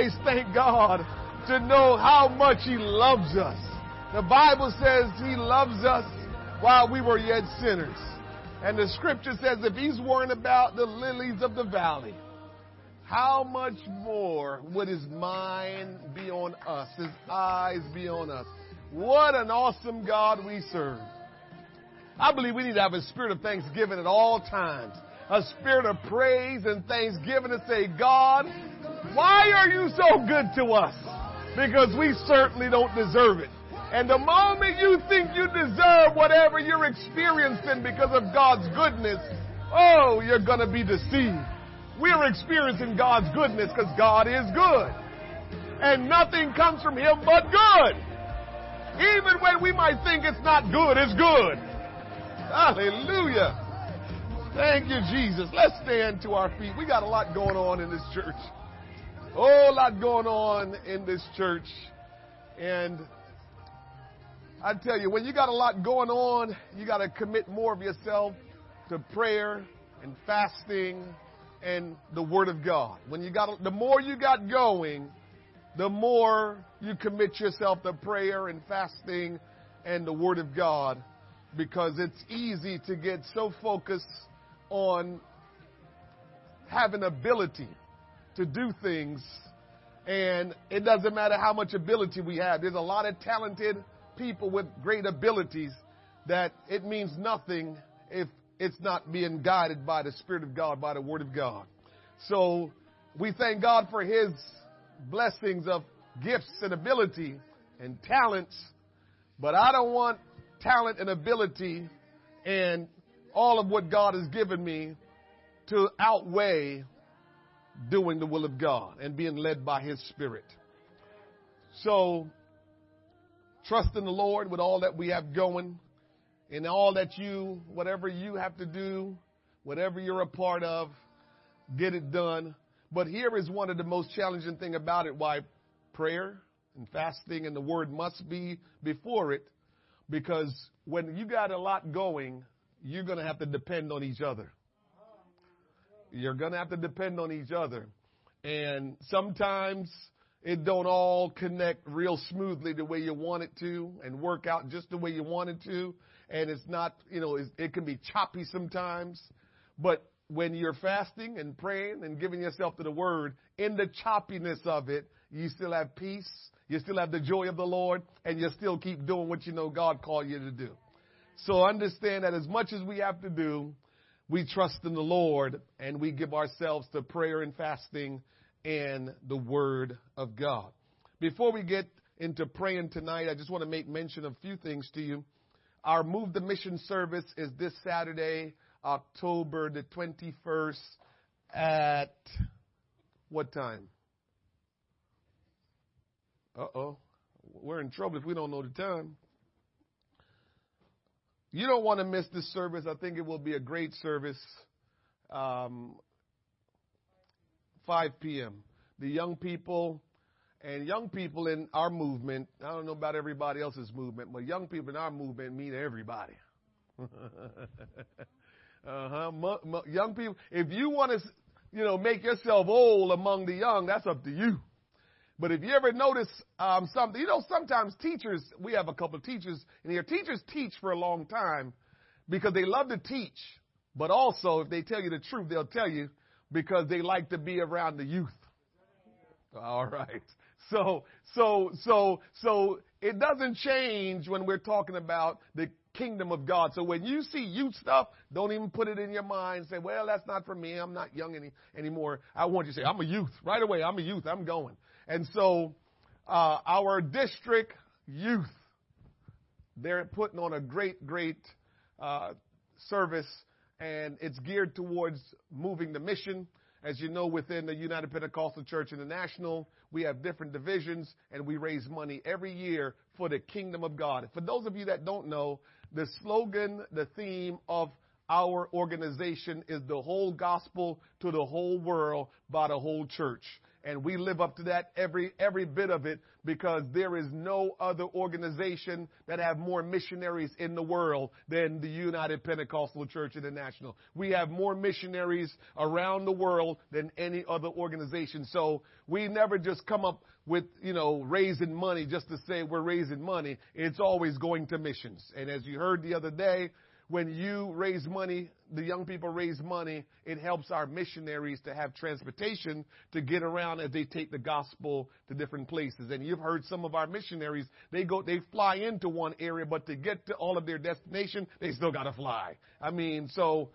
always thank God to know how much He loves us. The Bible says He loves us while we were yet sinners. And the scripture says if He's worrying about the lilies of the valley, how much more would His mind be on us, His eyes be on us? What an awesome God we serve. I believe we need to have a spirit of thanksgiving at all times. A spirit of praise and thanksgiving to say, God, why are you so good to us? Because we certainly don't deserve it. And the moment you think you deserve whatever you're experiencing because of God's goodness, oh, you're going to be deceived. We're experiencing God's goodness because God is good. And nothing comes from Him but good. Even when we might think it's not good, it's good. Hallelujah. Thank you, Jesus. Let's stand to our feet. We got a lot going on in this church. Whole lot going on in this church. And I tell you, when you got a lot going on, you got to commit more of yourself to prayer and fasting and the Word of God. When you got, the more you got going, the more you commit yourself to prayer and fasting and the Word of God because it's easy to get so focused on having ability to do things and it doesn't matter how much ability we have. There's a lot of talented people with great abilities that it means nothing if it's not being guided by the Spirit of God, by the Word of God. So we thank God for His blessings of gifts and ability and talents, but I don't want talent and ability and all of what God has given me to outweigh doing the will of God and being led by His Spirit. So, trust in the Lord with all that we have going and all that you, whatever you have to do, whatever you're a part of, get it done. But here is one of the most challenging thing about it, why prayer and fasting and the word must be before it, because when you got a lot going, you're going to have to depend on each other. You're going to have to depend on each other. And sometimes it don't all connect real smoothly the way you want it to and work out just the way you want it to. And it's not, you know, it can be choppy sometimes. But when you're fasting and praying and giving yourself to the word, in the choppiness of it, you still have peace, you still have the joy of the Lord, and you still keep doing what you know God called you to do. So understand that as much as we have to do, we trust in the Lord and we give ourselves to prayer and fasting and the Word of God. Before we get into praying tonight, I just want to make mention of a few things to you. Our Move the Mission service is this Saturday, October the 21st at what time? Uh oh. We're in trouble if we don't know the time. You don't want to miss this service. I think it will be a great service. Um, 5 p.m. The young people and young people in our movement, I don't know about everybody else's movement, but young people in our movement mean everybody. uh-huh. young people, if you want to, you know, make yourself old among the young, that's up to you. But if you ever notice um, something, you know, sometimes teachers, we have a couple of teachers in here. Teachers teach for a long time because they love to teach, but also if they tell you the truth, they'll tell you because they like to be around the youth. All right. So, so, so, so it doesn't change when we're talking about the kingdom of God. So when you see youth stuff, don't even put it in your mind. Say, well, that's not for me. I'm not young any, anymore. I want you to say, I'm a youth. Right away, I'm a youth. I'm going. And so uh, our district youth, they're putting on a great, great uh, service, and it's geared towards moving the mission. As you know, within the United Pentecostal Church International, we have different divisions, and we raise money every year for the kingdom of God. For those of you that don't know, the slogan, the theme of our organization is the whole gospel to the whole world by the whole church. And we live up to that every every bit of it because there is no other organization that have more missionaries in the world than the United Pentecostal Church International. We have more missionaries around the world than any other organization. So we never just come up with, you know, raising money just to say we're raising money. It's always going to missions. And as you heard the other day, when you raise money, the young people raise money, it helps our missionaries to have transportation to get around as they take the gospel to different places. And you've heard some of our missionaries, they go, they fly into one area, but to get to all of their destination, they still gotta fly. I mean, so,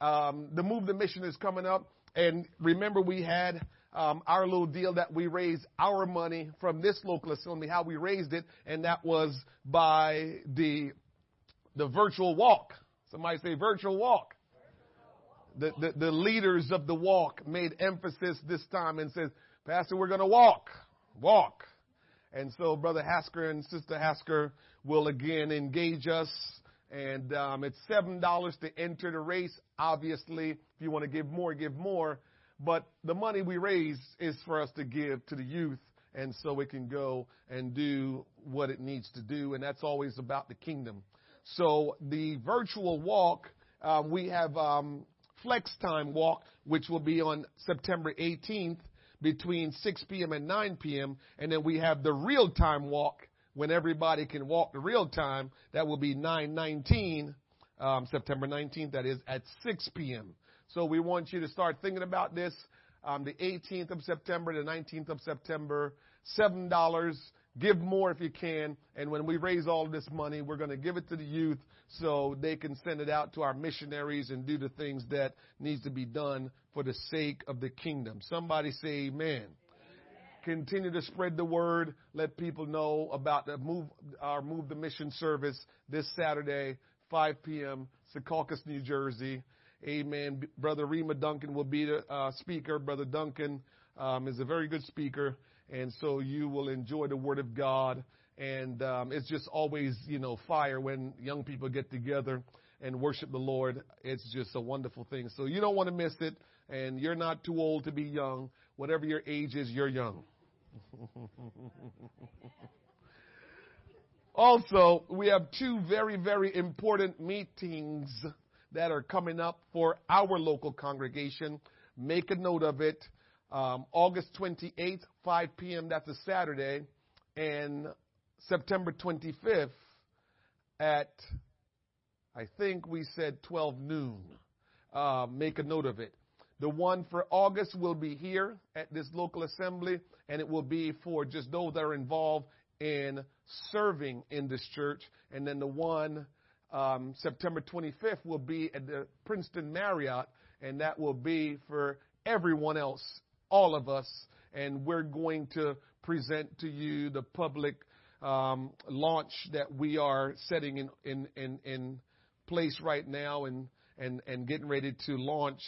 um, the move the mission is coming up. And remember we had, um, our little deal that we raised our money from this local assembly, how we raised it, and that was by the the virtual walk. Somebody say virtual walk. The, the, the leaders of the walk made emphasis this time and said, Pastor, we're going to walk, walk. And so Brother Hasker and Sister Hasker will again engage us. And um, it's seven dollars to enter the race. Obviously, if you want to give more, give more. But the money we raise is for us to give to the youth, and so it can go and do what it needs to do. And that's always about the kingdom. So the virtual walk, uh, we have um, Flex Time Walk, which will be on September 18th between 6 p.m. and 9 p.m. And then we have the real time walk when everybody can walk the real time. That will be 919, um, September 19th, that is, at 6 p.m. So we want you to start thinking about this. Um, the 18th of September, the 19th of September, $7 Give more if you can. And when we raise all this money, we're going to give it to the youth so they can send it out to our missionaries and do the things that needs to be done for the sake of the kingdom. Somebody say amen. amen. Continue to spread the word. Let people know about the move, our Move the Mission service this Saturday, 5 p.m., Secaucus, New Jersey. Amen. Brother Rema Duncan will be the uh, speaker. Brother Duncan um, is a very good speaker and so you will enjoy the Word of God. And um, it's just always, you know, fire when young people get together and worship the Lord. It's just a wonderful thing. So you don't want to miss it, and you're not too old to be young. Whatever your age is, you're young. also, we have two very, very important meetings that are coming up for our local congregation. Make a note of it um, August 28th, 5 p.m., that's a Saturday, and September 25th at, I think we said 12 noon. Uh, make a note of it. The one for August will be here at this local assembly, and it will be for just those that are involved in serving in this church. And then the one um, September 25th will be at the Princeton Marriott, and that will be for everyone else all of us, and we're going to present to you the public um, launch that we are setting in, in, in, in place right now and, and, and getting ready to launch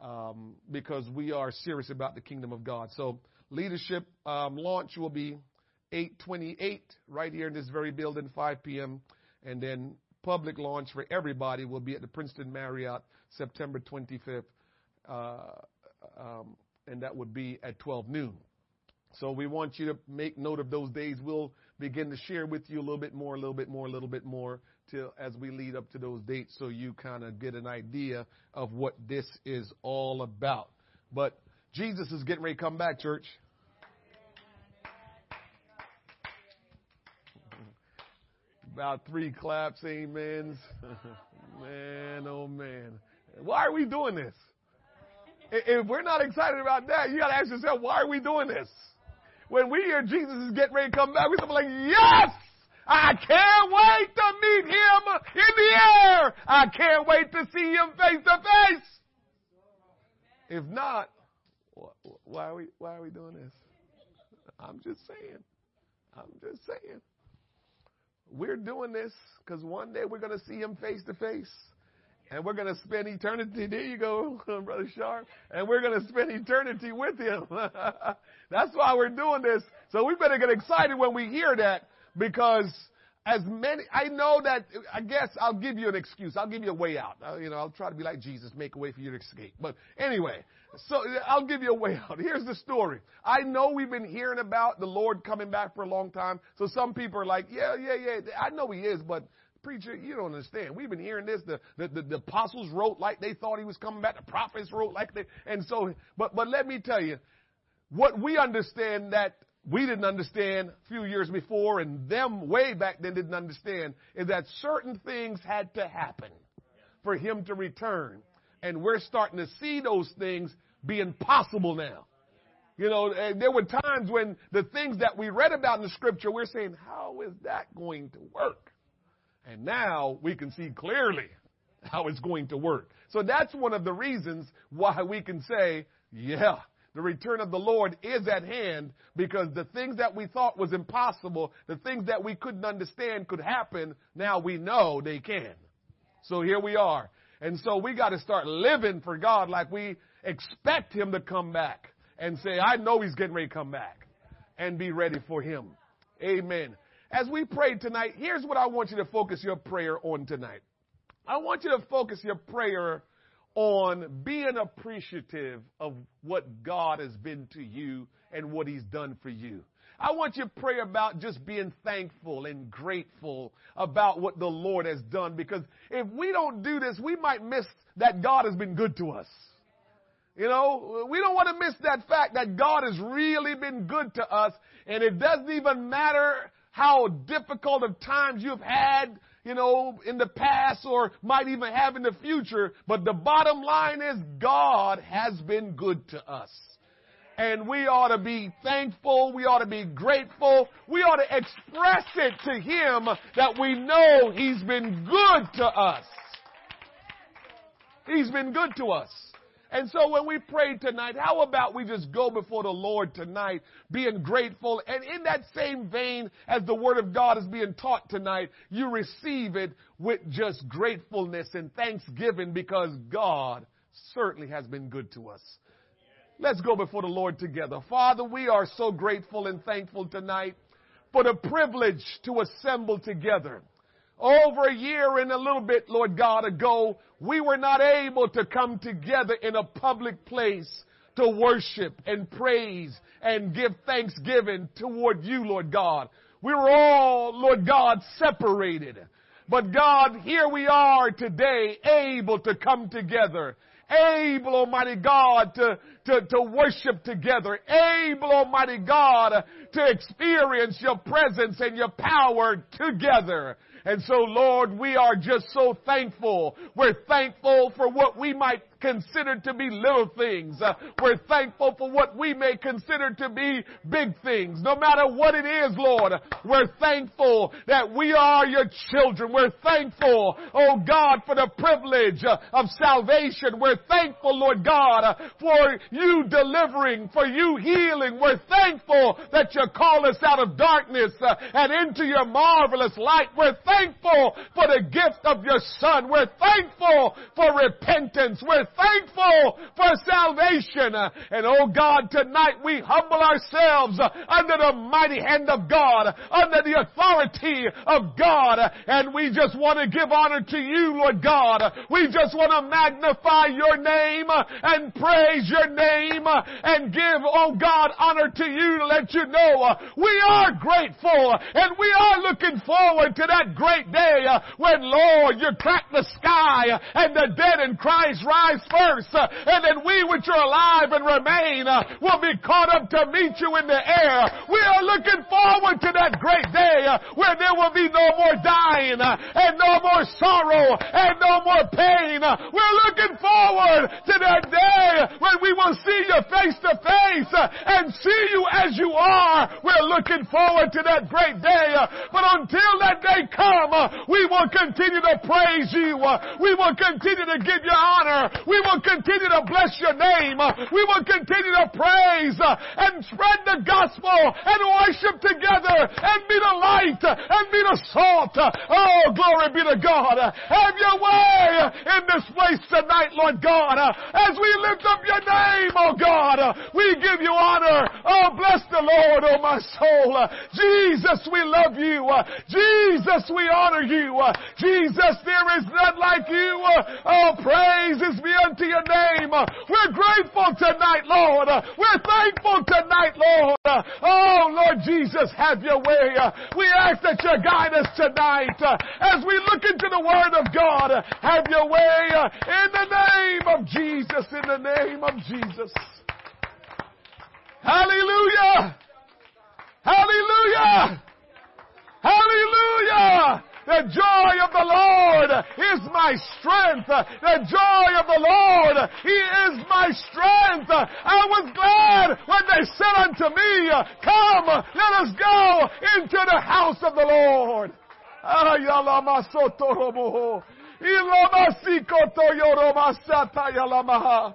um, because we are serious about the kingdom of God. So leadership um, launch will be 828 right here in this very building, 5 p.m. And then public launch for everybody will be at the Princeton Marriott September 25th. Uh, um, and that would be at 12 noon. So we want you to make note of those days. We'll begin to share with you a little bit more, a little bit more, a little bit more till as we lead up to those dates so you kind of get an idea of what this is all about. But Jesus is getting ready to come back, church. About three claps, amens. man, oh man. Why are we doing this? If we're not excited about that, you got to ask yourself, why are we doing this? When we hear Jesus is getting ready to come back, we're like, yes! I can't wait to meet him in the air. I can't wait to see him face to face. If not, why are we why are we doing this? I'm just saying. I'm just saying. We're doing this because one day we're going to see him face to face. And we're going to spend eternity. There you go, Brother Sharp. And we're going to spend eternity with him. That's why we're doing this. So we better get excited when we hear that because as many, I know that, I guess I'll give you an excuse. I'll give you a way out. You know, I'll try to be like Jesus, make a way for you to escape. But anyway, so I'll give you a way out. Here's the story. I know we've been hearing about the Lord coming back for a long time. So some people are like, yeah, yeah, yeah, I know he is, but preacher, you don't understand. We've been hearing this. The, the, the, the apostles wrote like they thought he was coming back. The prophets wrote like they, and so, but, but let me tell you, what we understand that we didn't understand a few years before and them way back then didn't understand is that certain things had to happen for him to return. And we're starting to see those things being possible now. You know, eh, there were times when the things that we read about in the scripture, we're saying, how is that going to work? And now we can see clearly how it's going to work. So that's one of the reasons why we can say, yeah, the return of the Lord is at hand because the things that we thought was impossible, the things that we couldn't understand could happen, now we know they can. So here we are. And so we got to start living for God like we expect Him to come back and say, I know He's getting ready to come back and be ready for Him. Amen. As we pray tonight, here's what I want you to focus your prayer on tonight. I want you to focus your prayer on being appreciative of what God has been to you and what He's done for you. I want you to pray about just being thankful and grateful about what the Lord has done because if we don't do this, we might miss that God has been good to us. You know, we don't want to miss that fact that God has really been good to us and it doesn't even matter how difficult of times you've had you know, in the past or might even have in the future. But the bottom line is God has been good to us. And we ought to be thankful. We ought to be grateful. We ought to express it to Him that we know He's been good to us. He's been good to us. And so when we pray tonight, how about we just go before the Lord tonight, being grateful, and in that same vein as the Word of God is being taught tonight, you receive it with just gratefulness and thanksgiving because God certainly has been good to us. Let's go before the Lord together. Father, we are so grateful and thankful tonight for the privilege to assemble together. Over a year and a little bit, Lord God, ago, we were not able to come together in a public place to worship and praise and give thanksgiving toward you, Lord God. We were all, Lord God, separated. But God, here we are today able to come together. Able, Almighty God, to, to, to worship together. Able, Almighty God, to experience your presence and your power together. And so, Lord, we are just so thankful. We're thankful for what we might consider to be little things. Uh, we're thankful for what we may consider to be big things. No matter what it is, Lord, we're thankful that we are your children. We're thankful, oh God, for the privilege uh, of salvation. We're thankful, Lord God, uh, for you delivering, for you healing. We're thankful that you call us out of darkness uh, and into your marvelous light. We're thankful for the gift of your son. We're thankful for repentance. We're thankful for salvation. And oh God, tonight we humble ourselves under the mighty hand of God, under the authority of God, and we just want to give honor to you, Lord God. We just want to magnify your name and praise your name and give, oh God, honor to you to let you know we are grateful and we are looking forward to that great day when, Lord, you crack the sky and the dead in Christ rise first, uh, and then we which are alive and remain uh, will be caught up to meet you in the air. We are looking forward to that great day uh, where there will be no more dying and no more sorrow and no more pain. We're looking forward to that day when we will see you face to face and see you as you are. We're looking forward to that great day. But until that day come, we will continue to praise you. We will continue to give you honor. We will continue to bless your name. We will continue to praise and spread the gospel and worship together and be the light and be the salt. Oh, glory be to God. Have your way in this place tonight, Lord God. As we lift up your name, oh God, we give you honor. Oh, bless the Lord, oh my soul. Jesus, we love you. Jesus, we honor you. Jesus, there is none like you. Oh, praises be unto your name. We're grateful tonight, Lord. We're thankful tonight, Lord. Oh, Lord Jesus, have your way. We ask that you guide us tonight as we look into the Word of God. Have your way in the name of Jesus, in the name of Jesus. Hallelujah! Hallelujah! Hallelujah! The joy of the Lord is my strength. The joy of the Lord, He is my strength. I was glad when they said unto me, Come, let us go into the house of the Lord. Ah,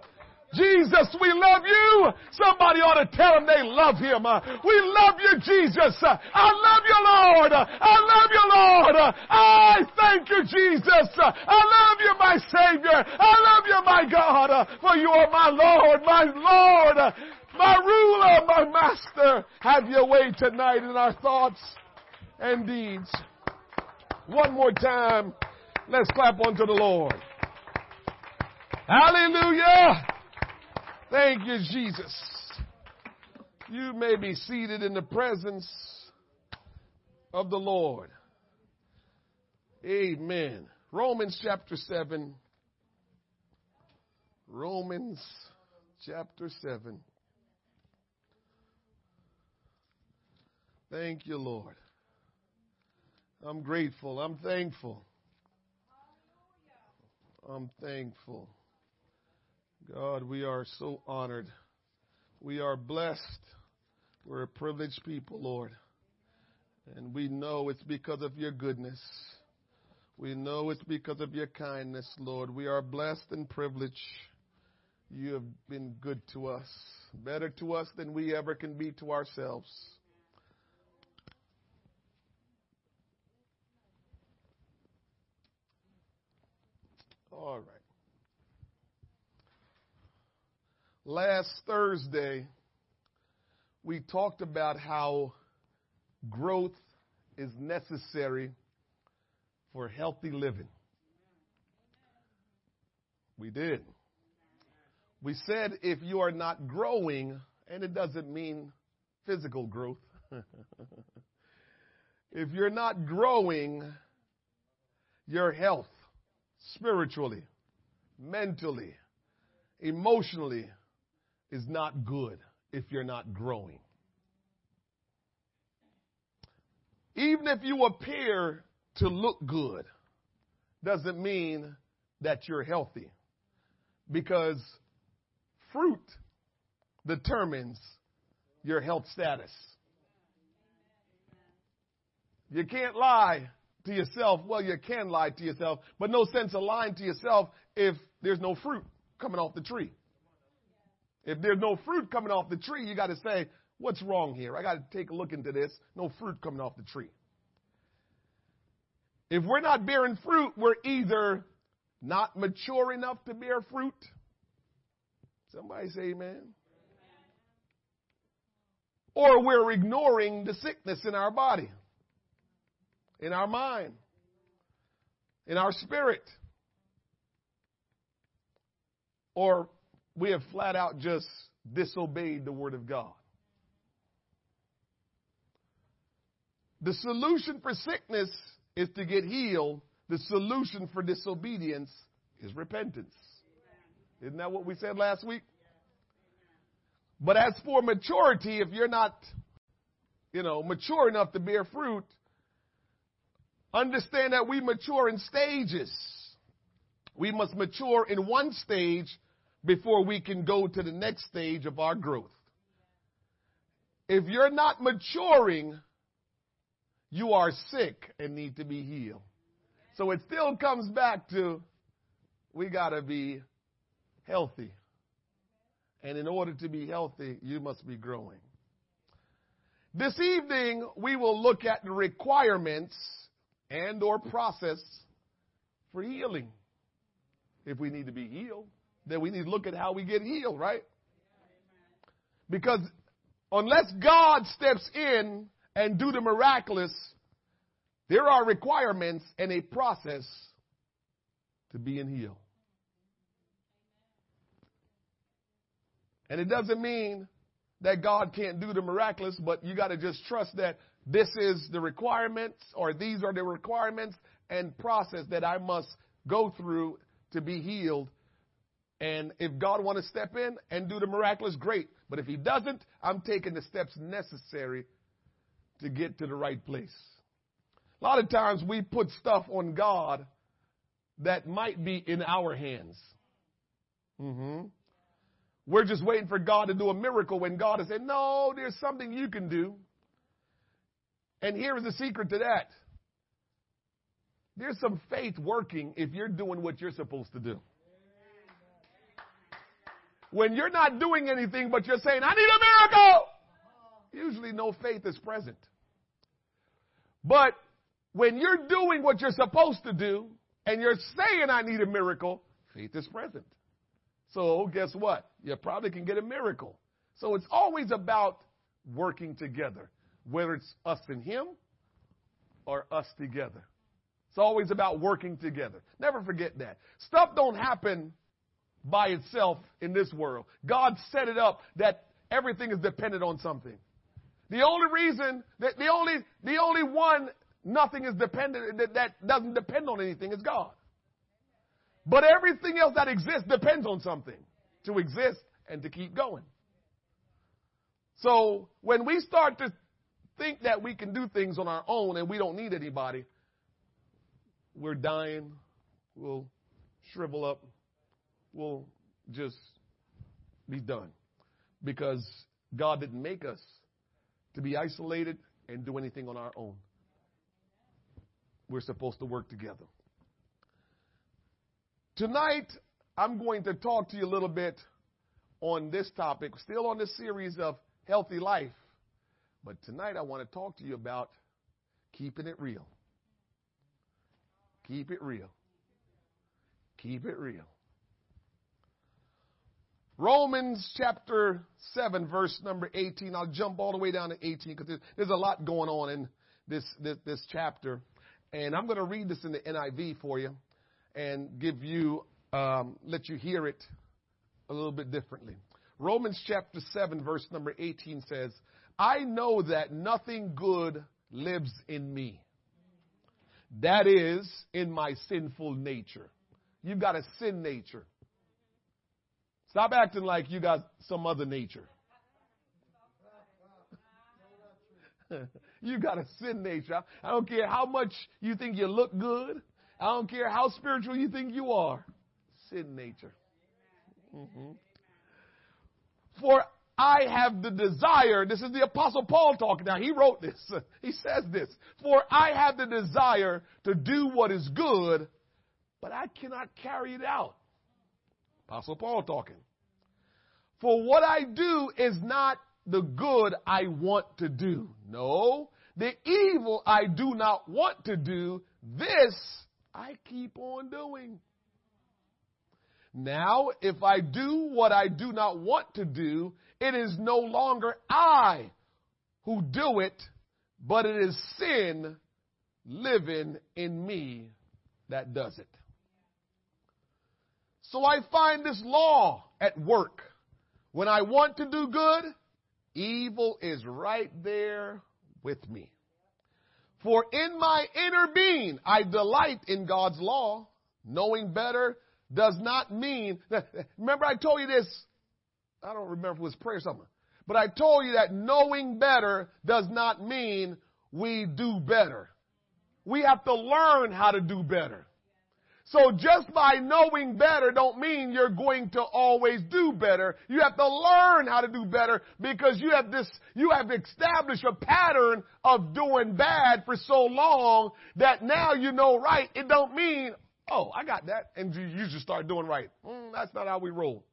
Jesus, we love you. Somebody ought to tell them they love him. Uh, we love you, Jesus. Uh, I love you, Lord. I love you, Lord. I thank you, Jesus. I love you, my Savior. I love you, my God, uh, for you are my Lord, my Lord, my ruler, my master. Have your way tonight in our thoughts and deeds. One more time. Let's clap unto the Lord. Hallelujah. Thank you, Jesus. You may be seated in the presence of the Lord. Amen. Romans chapter 7. Romans chapter 7. Thank you, Lord. I'm grateful. I'm thankful. I'm thankful. God, we are so honored. We are blessed. We're a privileged people, Lord. And we know it's because of your goodness. We know it's because of your kindness, Lord. We are blessed and privileged. You have been good to us, better to us than we ever can be to ourselves. All right. Last Thursday, we talked about how growth is necessary for healthy living. We did. We said if you are not growing, and it doesn't mean physical growth, if you're not growing your health spiritually, mentally, emotionally, is not good if you're not growing. Even if you appear to look good, doesn't mean that you're healthy. Because fruit determines your health status. You can't lie to yourself. Well, you can lie to yourself, but no sense of lying to yourself if there's no fruit coming off the tree. If there's no fruit coming off the tree, you got to say, what's wrong here? I got to take a look into this. No fruit coming off the tree. If we're not bearing fruit, we're either not mature enough to bear fruit. Somebody say amen. Or we're ignoring the sickness in our body, in our mind, in our spirit. Or we have flat out just disobeyed the Word of God. The solution for sickness is to get healed. The solution for disobedience is repentance. Isn't that what we said last week? But as for maturity, if you're not, you know, mature enough to bear fruit, understand that we mature in stages. We must mature in one stage before we can go to the next stage of our growth. If you're not maturing, you are sick and need to be healed. So it still comes back to we got to be healthy. And in order to be healthy, you must be growing. This evening, we will look at the requirements and or process for healing. If we need to be healed, then we need to look at how we get healed, right? Because unless God steps in and do the miraculous, there are requirements and a process to being healed. And it doesn't mean that God can't do the miraculous, but you got to just trust that this is the requirements or these are the requirements and process that I must go through to be healed. And if God want to step in and do the miraculous, great. But if he doesn't, I'm taking the steps necessary to get to the right place. A lot of times we put stuff on God that might be in our hands. Mm-hmm. We're just waiting for God to do a miracle when God has said, No, there's something you can do. And here's the secret to that there's some faith working if you're doing what you're supposed to do. When you're not doing anything but you're saying, I need a miracle, usually no faith is present. But when you're doing what you're supposed to do and you're saying, I need a miracle, faith is present. So guess what? You probably can get a miracle. So it's always about working together, whether it's us and him or us together. It's always about working together. Never forget that. Stuff don't happen by itself in this world. God set it up that everything is dependent on something. The only reason that the only the only one nothing is dependent that, that doesn't depend on anything is God. But everything else that exists depends on something to exist and to keep going. So when we start to think that we can do things on our own and we don't need anybody, we're dying, we'll shrivel up, we'll just be done. Because God didn't make us to be isolated and do anything on our own. We're supposed to work together. Tonight, I'm going to talk to you a little bit on this topic, still on this series of healthy life. But tonight, I want to talk to you about keeping it real. Keep it real. Keep it real. Romans chapter 7, verse number 18. I'll jump all the way down to 18 because there's, a lot going on in this, this, this chapter. And I'm going to read this in the NIV for you and give you, um, let you hear it a little bit differently. Romans chapter 7, verse number 18 says, I know that nothing good lives in me. That is in my sinful nature. You've got a sin nature. Stop acting like you got some other nature. you got a sin nature. I don't care how much you think you look good. I don't care how spiritual you think you are. Sin nature. Mm-hmm. For I have the desire, this is the apostle Paul talking now. He wrote this. He says this. For I have the desire to do what is good, but I cannot carry it out. Apostle Paul talking. For what I do is not the good I want to do. No, the evil I do not want to do, this I keep on doing. Now, if I do what I do not want to do, it is no longer I who do it, but it is sin living in me that does it. So I find this law at work. When I want to do good, evil is right there with me. For in my inner being, I delight in God's law. Knowing better does not mean, remember I told you this, I don't remember if it was prayer or something, but I told you that knowing better does not mean we do better. We have to learn how to do better. So just by knowing better don't mean you're going to always do better. You have to learn how to do better because you have this, you have established a pattern of doing bad for so long that now you know right. It don't mean Oh, I got that. And you, you just start doing right. Mm, that's not how we roll.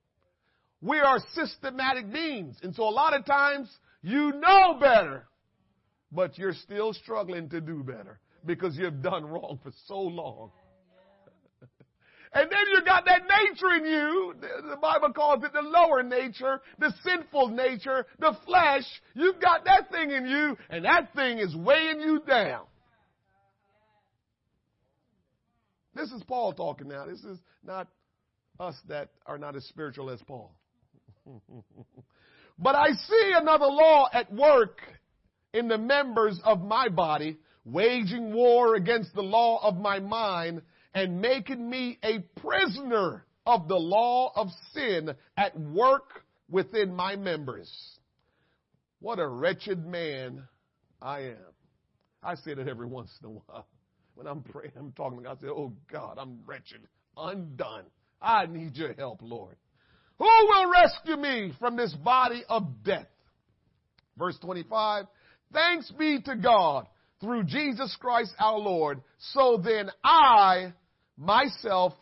We are systematic beings. And so a lot of times you know better, but you're still struggling to do better because you've done wrong for so long. And then you got that nature in you. The Bible calls it the lower nature, the sinful nature, the flesh. You've got that thing in you, and that thing is weighing you down. This is Paul talking now. This is not us that are not as spiritual as Paul. but I see another law at work in the members of my body, waging war against the law of my mind and making me a prisoner of the law of sin at work within my members. What a wretched man I am. I say that every once in a while. When I'm praying, I'm talking to God, I say, Oh God, I'm wretched, undone. I need your help, Lord. Who will rescue me from this body of death? Verse 25. Thanks be to God through Jesus Christ our Lord. So then I, myself,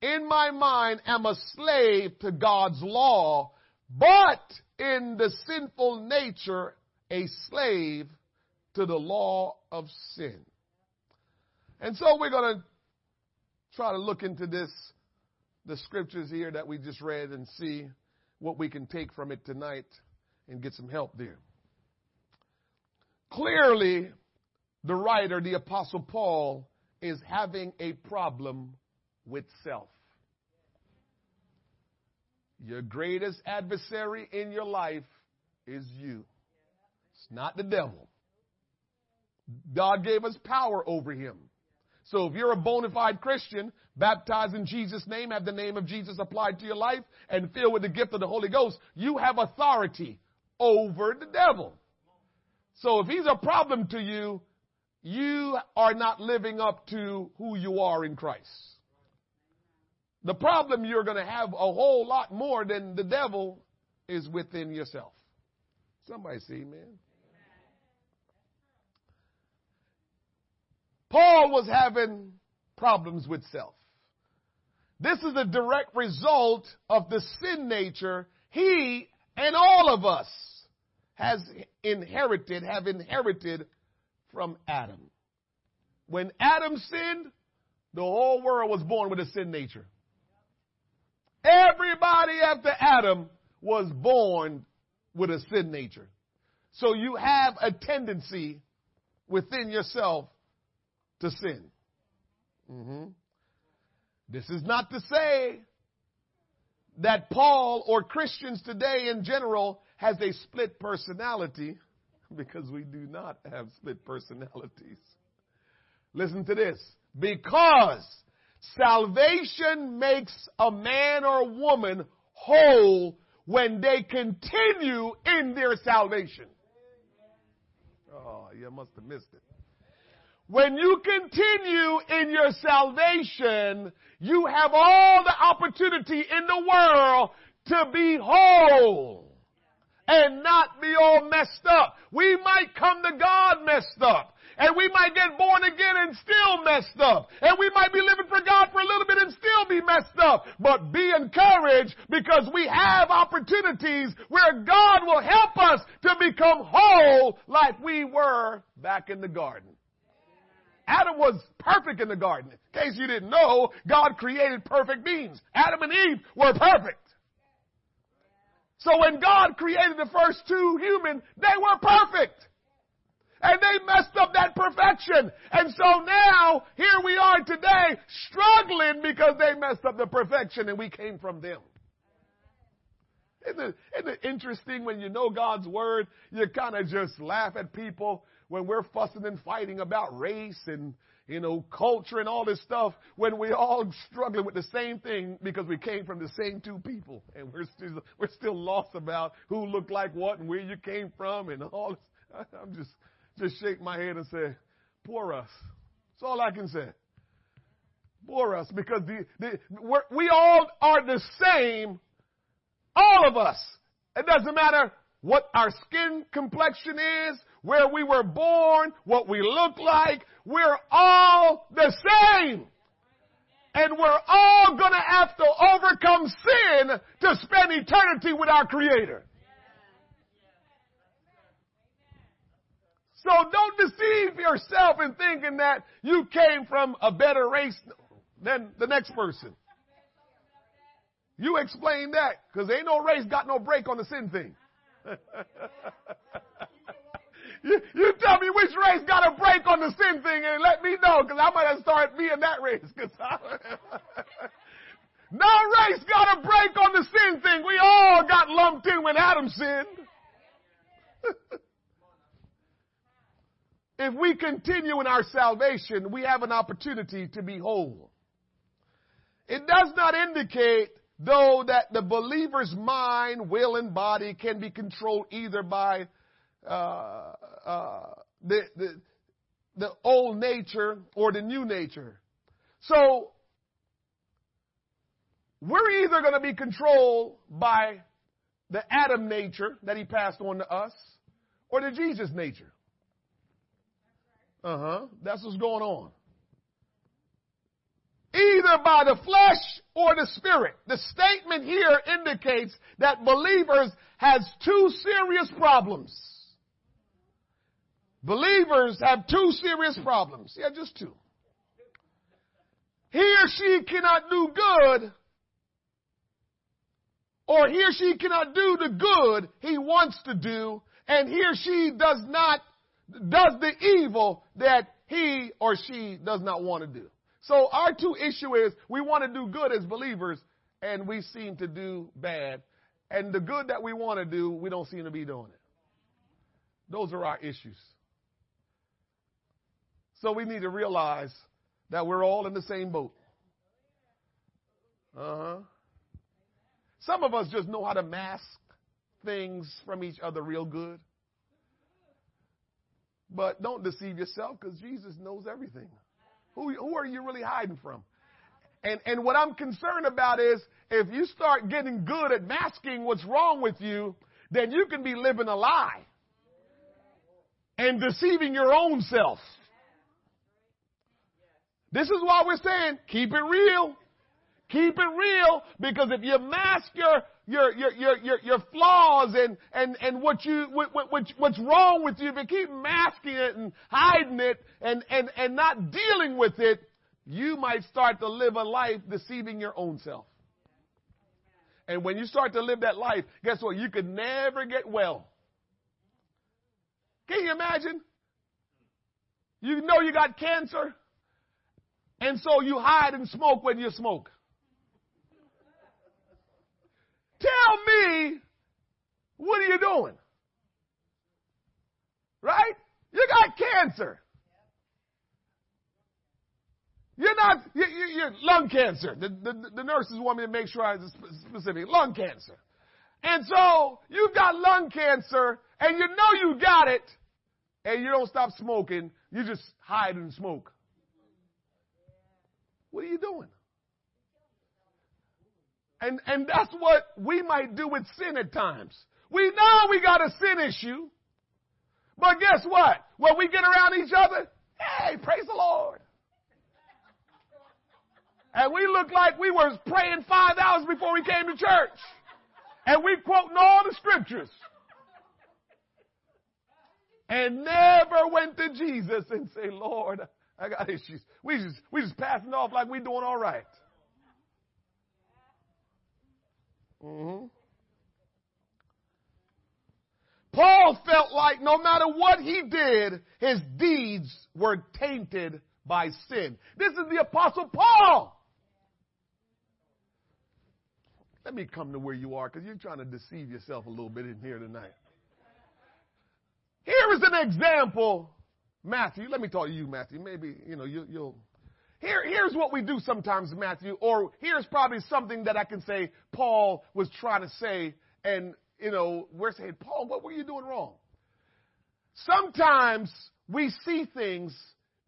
in my mind, am a slave to God's law, but in the sinful nature, a slave to the law of sin. And so we're going to try to look into this the scriptures here that we just read and see what we can take from it tonight and get some help there. Clearly, the writer, the apostle Paul, is having a problem with self. Your greatest adversary in your life is you. It's not the devil. God gave us power over him. So if you're a bona fide Christian, baptized in Jesus' name, have the name of Jesus applied to your life, and filled with the gift of the Holy Ghost, you have authority over the devil. So if he's a problem to you, you are not living up to who you are in Christ. The problem you're going to have a whole lot more than the devil is within yourself. Somebody say amen. Paul was having problems with self. This is a direct result of the sin nature he and all of us has inherited, have inherited from Adam. When Adam sinned, the whole world was born with a sin nature. Everybody after Adam was born with a sin nature. So you have a tendency within yourself to sin. Mm-hmm. This is not to say that Paul or Christians today in general has a split personality because we do not have split personalities. Listen to this. Because salvation makes a man or woman whole when they continue in their salvation. Oh, you must have missed it. When you continue in your salvation, you have all the opportunity in the world to be whole and not be all messed up. We might come to God messed up. And we might get born again and still messed up. And we might be living for God for a little bit and still be messed up. But be encouraged because we have opportunities where God will help us to become whole like we were back in the garden. Adam was perfect in the garden. In case you didn't know, God created perfect beings. Adam and Eve were perfect. So when God created the first two human, they were perfect. And they messed up that perfection. And so now, here we are today, struggling because they messed up the perfection and we came from them. Isn't it, isn't it interesting when you know God's word, you kind of just laugh at people when we're fussing and fighting about race and, you know, culture and all this stuff, when we're all struggling with the same thing because we came from the same two people and we're still, we're still lost about who looked like what and where you came from and all this. I'm just, just shake my head and say, poor us. That's all I can say. Poor us because the, the, we all are the same, all of us. It doesn't matter what our skin complexion is, where we were born, what we look like. We're all the same. And we're all gonna have to overcome sin to spend eternity with our Creator. So don't deceive yourself in thinking that you came from a better race than the next person. You explain that, because ain't no race got no break on the sin thing. you, you tell me which race got a break on the sin thing and let me know, because I'm going to start being that race. Cause no race got a break on the sin thing. We all got lumped in when Adam sinned. if we continue in our salvation, we have an opportunity to be whole. It does not indicate, though, that the believer's mind, will, and body can be controlled either by uh, uh, the, the, the old nature or the new nature. So, we're either going to be controlled by the Adam nature that he passed on to us or the Jesus nature. Uh huh. That's what's going on. Either by the flesh or the spirit. The statement here indicates that believers has two serious problems. Believers have two serious problems. Yeah, just two. He or she cannot do good, or he or she cannot do the good he wants to do, and he or she does not does the evil that he or she does not want to do. So our two issue is we want to do good as believers and we seem to do bad. And the good that we want to do, we don't seem to be doing it. Those are our issues. So we need to realize that we're all in the same boat. Uh huh. Some of us just know how to mask things from each other real good. But don't deceive yourself because Jesus knows everything. Who, who are you really hiding from? And, and what I'm concerned about is if you start getting good at masking what's wrong with you, then you can be living a lie and deceiving your own self. This is why we're saying keep it real. Keep it real because if you mask your your your your your, your flaws and and and what you what, what, what's wrong with you, if you keep masking it and hiding it and and and not dealing with it, you might start to live a life deceiving your own self. And when you start to live that life, guess what? You could never get well. Can you imagine? You know you got cancer, and so you hide and smoke when you smoke. Tell me, what are you doing? Right? You got cancer. You're not, you, you, are lung cancer. The, the, the, nurses want me to make sure I was specific. Lung cancer. And so, you've got lung cancer, and you know you got it, and you don't stop smoking, you just hide and smoke. What are you doing? And, and that's what we might do with sin at times. We know we got a sin issue. But guess what? When we get around each other, hey, praise the Lord. And we look like we were praying five hours before we came to church. And we quoting all the scriptures. And never went to Jesus and say, Lord, I got issues. We just, we just passing off like we doing all right. Mm-hmm. Paul felt like no matter what he did, his deeds were tainted by sin. This is the apostle Paul. Let me come to where you are because you're trying to deceive yourself a little bit in here tonight. Here is an example, Matthew. Let me talk to you, Matthew. Maybe, you know, you, will here, here's what we do sometimes, Matthew, or here's probably something that I can say Paul was trying to say, and, you know, we're saying, Paul, what were you doing wrong? Sometimes we see things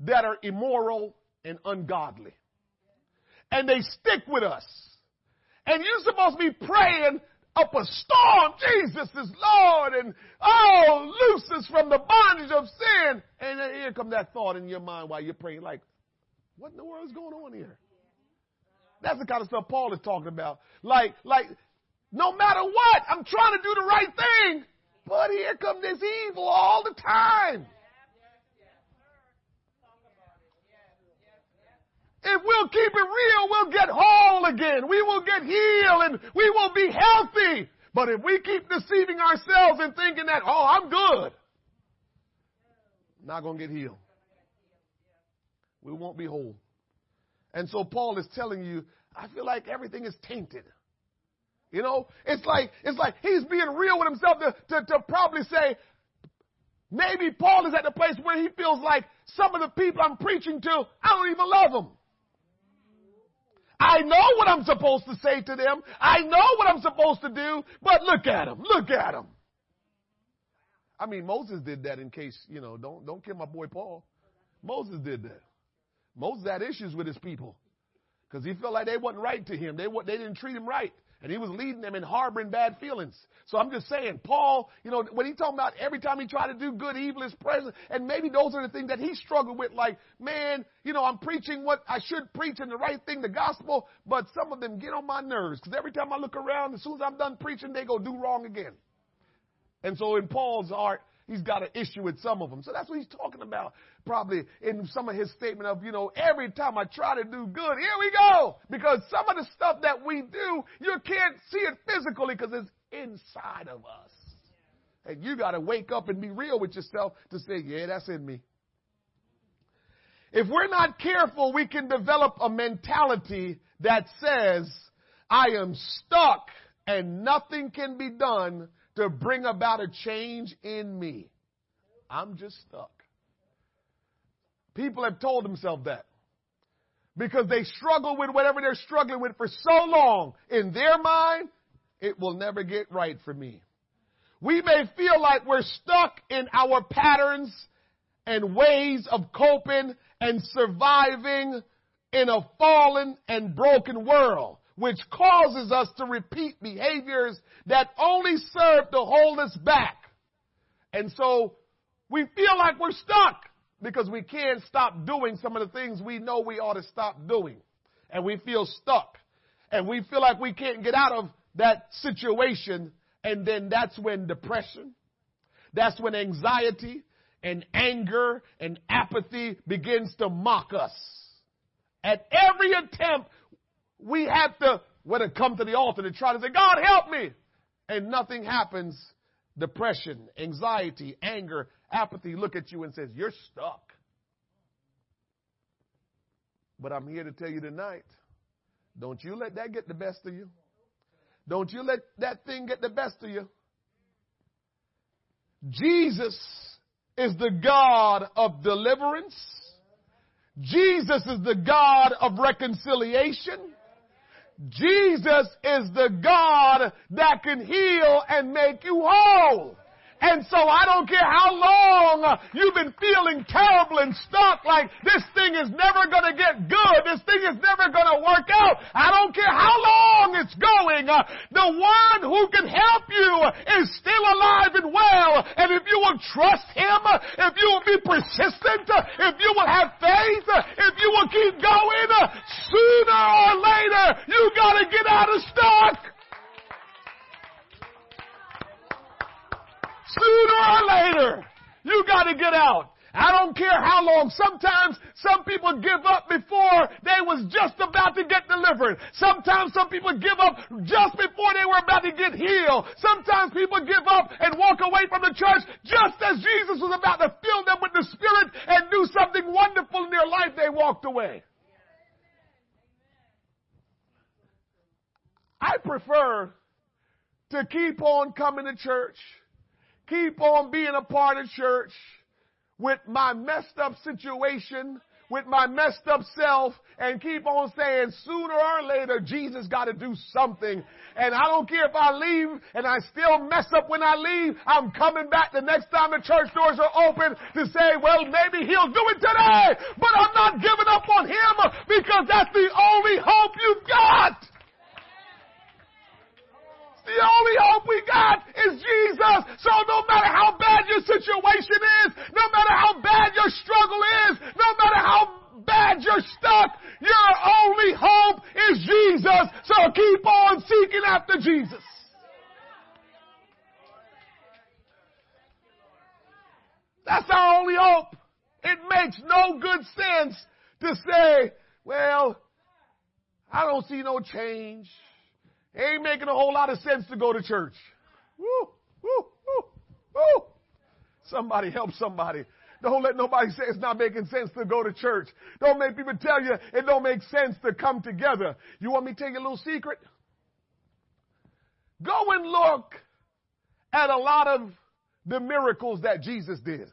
that are immoral and ungodly. And they stick with us. And you're supposed to be praying up a storm. Jesus is Lord and oh, loose us from the bondage of sin. And then here comes that thought in your mind while you're praying like, what in the world is going on here? That's the kind of stuff Paul is talking about. Like, like, no matter what, I'm trying to do the right thing, but here comes this evil all the time. If we'll keep it real, we'll get whole again. We will get healed and we will be healthy. But if we keep deceiving ourselves and thinking that, oh, I'm good, not going to get healed. We won't be whole. And so Paul is telling you, I feel like everything is tainted. You know, it's like, it's like he's being real with himself to, to, to probably say, maybe Paul is at the place where he feels like some of the people I'm preaching to, I don't even love them. I know what I'm supposed to say to them. I know what I'm supposed to do, but look at them. Look at them. I mean, Moses did that in case, you know, don't, don't kill my boy Paul. Moses did that. Moses had issues with his people because he felt like they wasn't right to him. They, they didn't treat him right. And he was leading them in harboring bad feelings. So I'm just saying, Paul, you know, when he talking about every time he tried to do good, evil is present. And maybe those are the things that he struggled with. Like, man, you know, I'm preaching what I should preach and the right thing, the gospel, but some of them get on my nerves because every time I look around, as soon as I'm done preaching, they go do wrong again. And so in Paul's art, he's got an issue with some of them. So that's what he's talking about probably in some of his statement of, you know, every time I try to do good, here we go. Because some of the stuff that we do, you can't see it physically because it's inside of us. And you got to wake up and be real with yourself to say, yeah, that's in me. If we're not careful, we can develop a mentality that says, I am stuck and nothing can be done to bring about a change in me. I'm just stuck. People have told themselves that because they struggle with whatever they're struggling with for so long. In their mind, it will never get right for me. We may feel like we're stuck in our patterns and ways of coping and surviving in a fallen and broken world which causes us to repeat behaviors that only serve to hold us back. And so we feel like we're stuck because we can't stop doing some of the things we know we ought to stop doing. And we feel stuck. And we feel like we can't get out of that situation. And then that's when depression, that's when anxiety and anger and apathy begins to mock us. At every attempt we have to, when it come to the altar, to try to say, God help me. And nothing happens. Depression, anxiety, anger, apathy look at you and says, you're stuck. But I'm here to tell you tonight, don't you let that get the best of you. Don't you let that thing get the best of you. Jesus is the God of deliverance. Jesus is the God of reconciliation. Jesus is the God that can heal and make you whole. And so I don't care how long you've been feeling terrible and stuck like this thing is never going to get good. This thing is never going to work out. I don't care how long it's going. The one who can help you is still alive and well. And if you will trust Him, if you will be persistent, if you will have faith, if you will keep going, sooner or later you gotta get out of stuck. Sooner or later, you gotta get out. I don't care how long. Sometimes some people give up before they was just about to get delivered. Sometimes some people give up just before they were about to get healed. Sometimes people give up and walk away from the church just as Jesus was about to fill them with the Spirit and do something wonderful in their life. They walked away. I prefer to keep on coming to church keep on being a part of church with my messed up situation, with my messed up self, and keep on saying sooner or later Jesus got to do something. And I don't care if I leave and I still mess up when I leave, I'm coming back the next time the church doors are open to say, well, maybe he'll do it today, but I'm not giving up on him because that's the only hope you've got. The only hope we got is Jesus. So no matter how bad your situation is, no matter how bad your struggle is, no matter how bad you're stuck, your only hope is Jesus. So keep on seeking after Jesus. That's our only hope. It makes no good sense to say, well, I don't see no change. It ain't making a whole lot of sense to go to church. Woo, woo, woo, woo. Somebody help somebody. Don't let nobody say it's not making sense to go to church. Don't make people tell you it don't make sense to come together. You want me to tell you a little secret? Go and look at a lot of the miracles that Jesus did.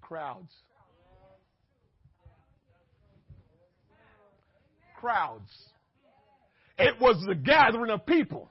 Crowds. Crowds. It was the gathering of people.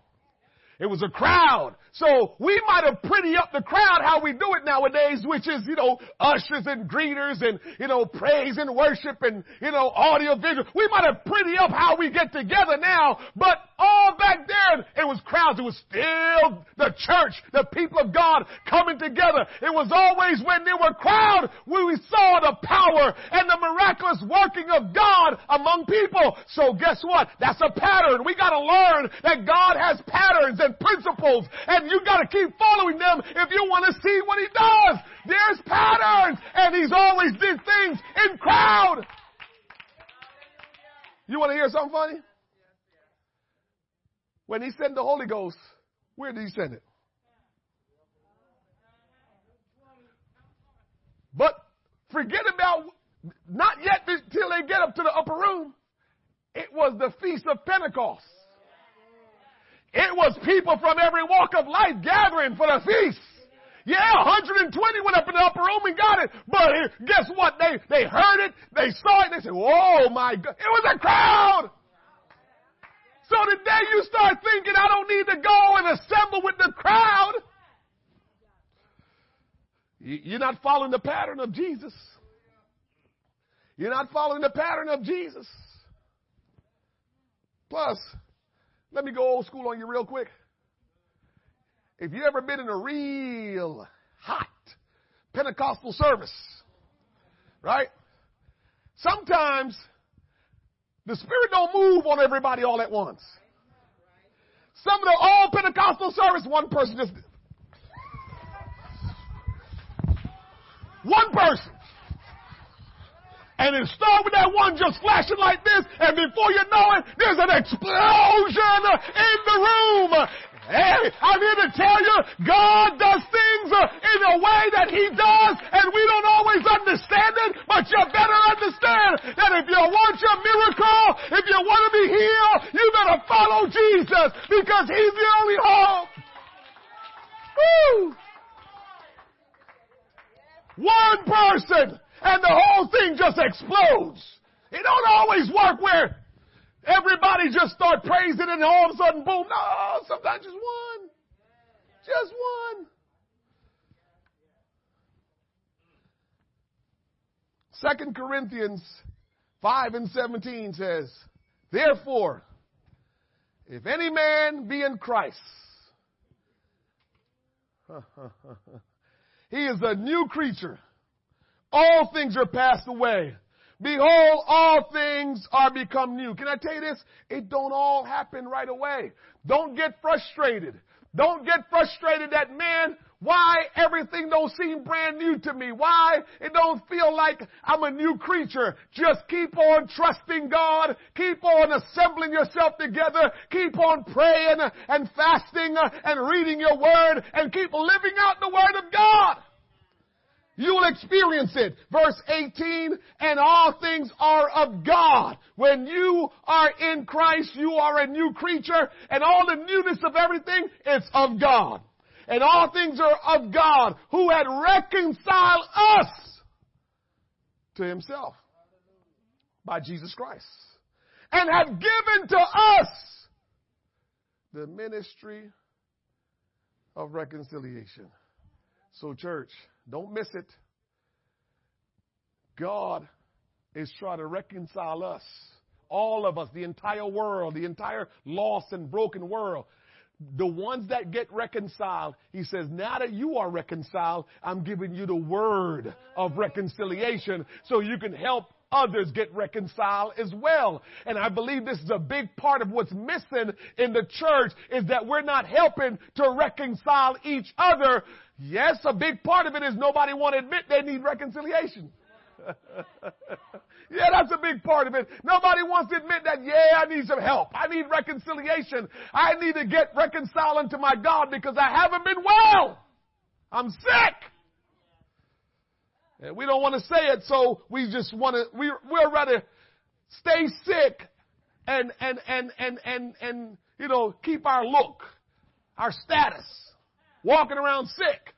It was a crowd. So we might have pretty up the crowd how we do it nowadays, which is, you know, ushers and greeters and, you know, praise and worship and, you know, audio visual. We might have pretty up how we get together now, but all back then it was crowds. It was still the church, the people of God coming together. It was always when there were crowds when we saw the power and the miraculous working of God among people. So guess what? That's a pattern. We gotta learn that God has patterns and principles and you gotta keep following them if you want to see what He does. There's patterns and He's always did things in crowd. You want to hear something funny? When He sent the Holy Ghost, where did He send it? But forget about not yet until they get up to the upper room. It was the Feast of Pentecost. It was people from every walk of life gathering for the feast. Yeah, 120 went up in the upper room and got it. But guess what? They, they heard it, they saw it, they said, oh my God. It was a crowd. So the day you start thinking, I don't need to go and assemble with the crowd, you're not following the pattern of Jesus. You're not following the pattern of Jesus. Plus, let me go old school on you real quick. If you ever been in a real hot Pentecostal service, right? Sometimes the Spirit don't move on everybody all at once. Some of the all Pentecostal service, one person just, one person. And it started with that one just flashing like this, and before you know it, there's an explosion in the room. Hey, I'm here to tell you, God does things uh, in a way that He does, and we don't always understand it, but you better understand that if you want your miracle, if you want to be healed, you better follow Jesus, because He's the only hope. Woo! One person and the whole thing just explodes. It don't always work where everybody just start praising and all of a sudden boom. No, sometimes just one. Just one. Second Corinthians 5 and 17 says, Therefore, if any man be in Christ, he is a new creature. All things are passed away. Behold, all things are become new. Can I tell you this? It don't all happen right away. Don't get frustrated. Don't get frustrated that man, why everything don't seem brand new to me? Why it don't feel like I'm a new creature? Just keep on trusting God. Keep on assembling yourself together. Keep on praying and fasting and reading your word and keep living out the word of God. You'll experience it. Verse 18, and all things are of God. When you are in Christ, you are a new creature, and all the newness of everything is of God. And all things are of God, who had reconciled us to himself by Jesus Christ. And had given to us the ministry of reconciliation. So church, don't miss it. God is trying to reconcile us, all of us, the entire world, the entire lost and broken world. The ones that get reconciled, he says, now that you are reconciled, I'm giving you the word of reconciliation so you can help others get reconciled as well. And I believe this is a big part of what's missing in the church is that we're not helping to reconcile each other. Yes, a big part of it is nobody want to admit they need reconciliation. yeah, that's a big part of it. Nobody wants to admit that, yeah, I need some help. I need reconciliation. I need to get reconciled to my God because I haven't been well. I'm sick. And we don't want to say it, so we just want to, we, we'd rather stay sick and, and, and, and, and, and, you know, keep our look, our status, walking around sick.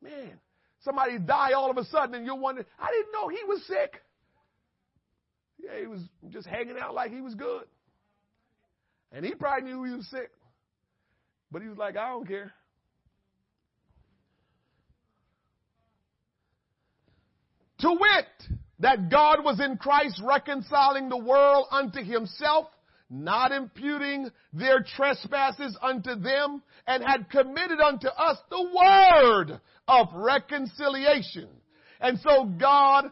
Man, somebody die all of a sudden and you're wondering, I didn't know he was sick. Yeah, he was just hanging out like he was good. And he probably knew he was sick. But he was like, I don't care. To wit, that God was in Christ reconciling the world unto himself, not imputing their trespasses unto them, and had committed unto us the word of reconciliation. And so God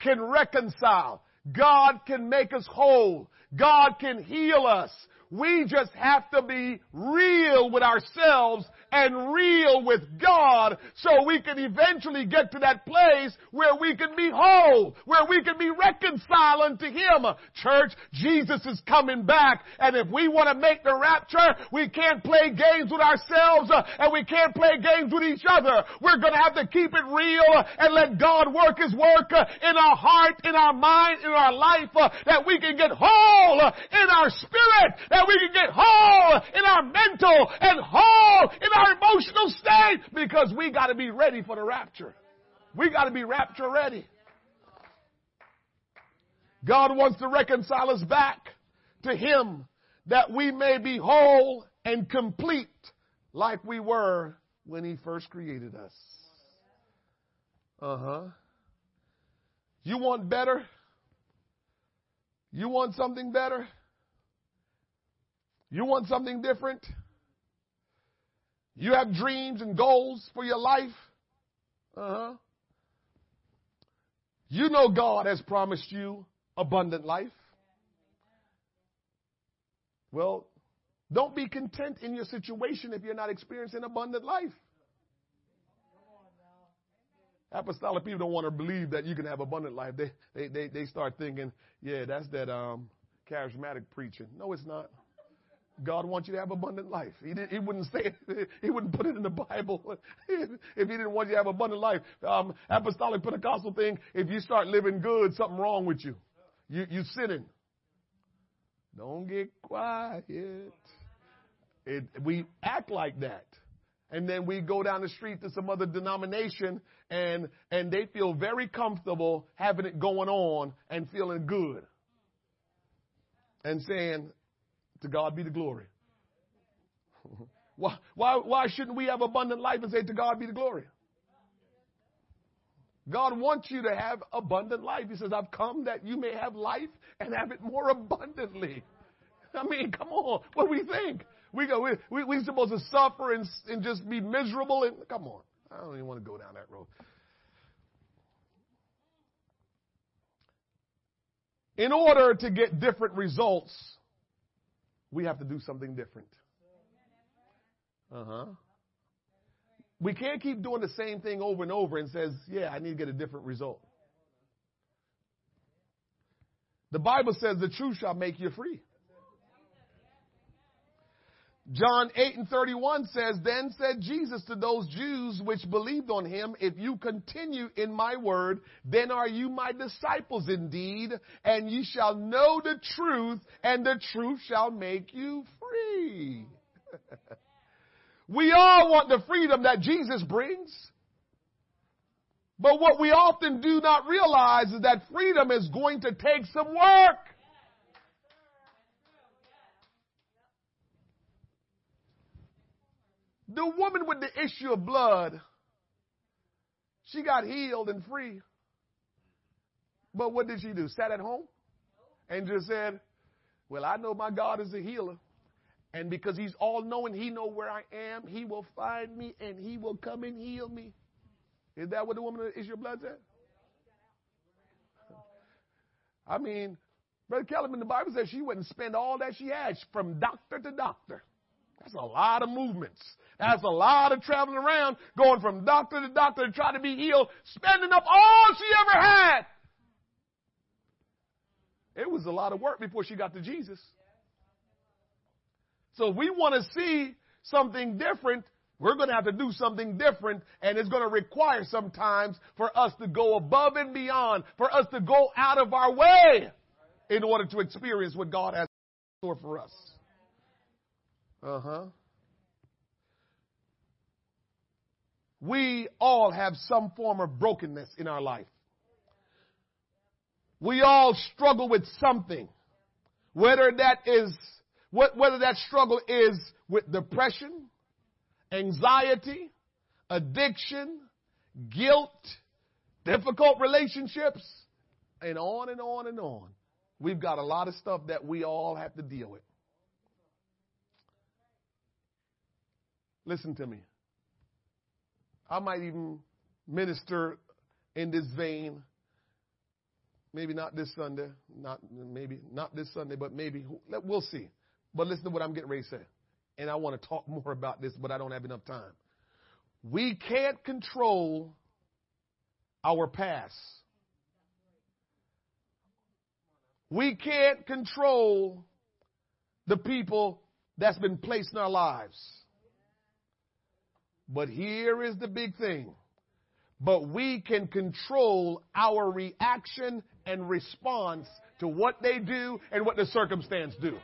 can reconcile. God can make us whole. God can heal us. We just have to be real with ourselves and real with God so we can eventually get to that place where we can be whole, where we can be reconciled unto Him. Church, Jesus is coming back and if we want to make the rapture, we can't play games with ourselves uh, and we can't play games with each other. We're going to have to keep it real and let God work His work uh, in our heart, in our mind, in our life, uh, that we can get whole in our spirit, that we can get whole in our mental and whole in our emotional state because we got to be ready for the rapture. We got to be rapture ready. God wants to reconcile us back to Him that we may be whole and complete like we were when He first created us. Uh huh. You want better? You want something better? You want something different? You have dreams and goals for your life? Uh huh. You know God has promised you abundant life. Well, don't be content in your situation if you're not experiencing abundant life. Apostolic people don't want to believe that you can have abundant life. They, they, they, they start thinking, yeah, that's that um, charismatic preaching. No, it's not. God wants you to have abundant life. He, did, he wouldn't say it. He wouldn't put it in the Bible if he didn't want you to have abundant life. Um, apostolic Pentecostal thing, if you start living good, something wrong with you. You, you sinning. Don't get quiet. It, we act like that. And then we go down the street to some other denomination and, and they feel very comfortable having it going on and feeling good. And saying, to God be the glory. why, why, why shouldn't we have abundant life and say, To God be the glory? God wants you to have abundant life. He says, I've come that you may have life and have it more abundantly. I mean, come on. What do we think? We go, we, we, we supposed to suffer and, and just be miserable and come on. I don't even want to go down that road. In order to get different results, we have to do something different. Uh huh. We can't keep doing the same thing over and over and says, yeah, I need to get a different result. The Bible says the truth shall make you free. John 8 and 31 says, Then said Jesus to those Jews which believed on him, If you continue in my word, then are you my disciples indeed, and ye shall know the truth, and the truth shall make you free. we all want the freedom that Jesus brings. But what we often do not realize is that freedom is going to take some work. The woman with the issue of blood, she got healed and free. But what did she do? Sat at home and just said, Well, I know my God is a healer. And because he's all knowing, he know where I am, he will find me and he will come and heal me. Is that what the woman issue of blood said? I mean, Brother Kellerman, the Bible says she wouldn't spend all that she had from doctor to doctor. That's a lot of movements. That's a lot of traveling around, going from doctor to doctor to try to be healed, spending up all she ever had. It was a lot of work before she got to Jesus. So if we want to see something different, we're going to have to do something different, and it's going to require sometimes for us to go above and beyond, for us to go out of our way in order to experience what God has in store for us. Uh huh. We all have some form of brokenness in our life. We all struggle with something, whether that is whether that struggle is with depression, anxiety, addiction, guilt, difficult relationships, and on and on and on. We've got a lot of stuff that we all have to deal with. Listen to me. I might even minister in this vein. Maybe not this Sunday, not maybe not this Sunday, but maybe we'll see. But listen to what I'm getting ready to say. And I want to talk more about this, but I don't have enough time. We can't control our past. We can't control the people that's been placed in our lives. But here is the big thing. But we can control our reaction and response to what they do and what the circumstance do.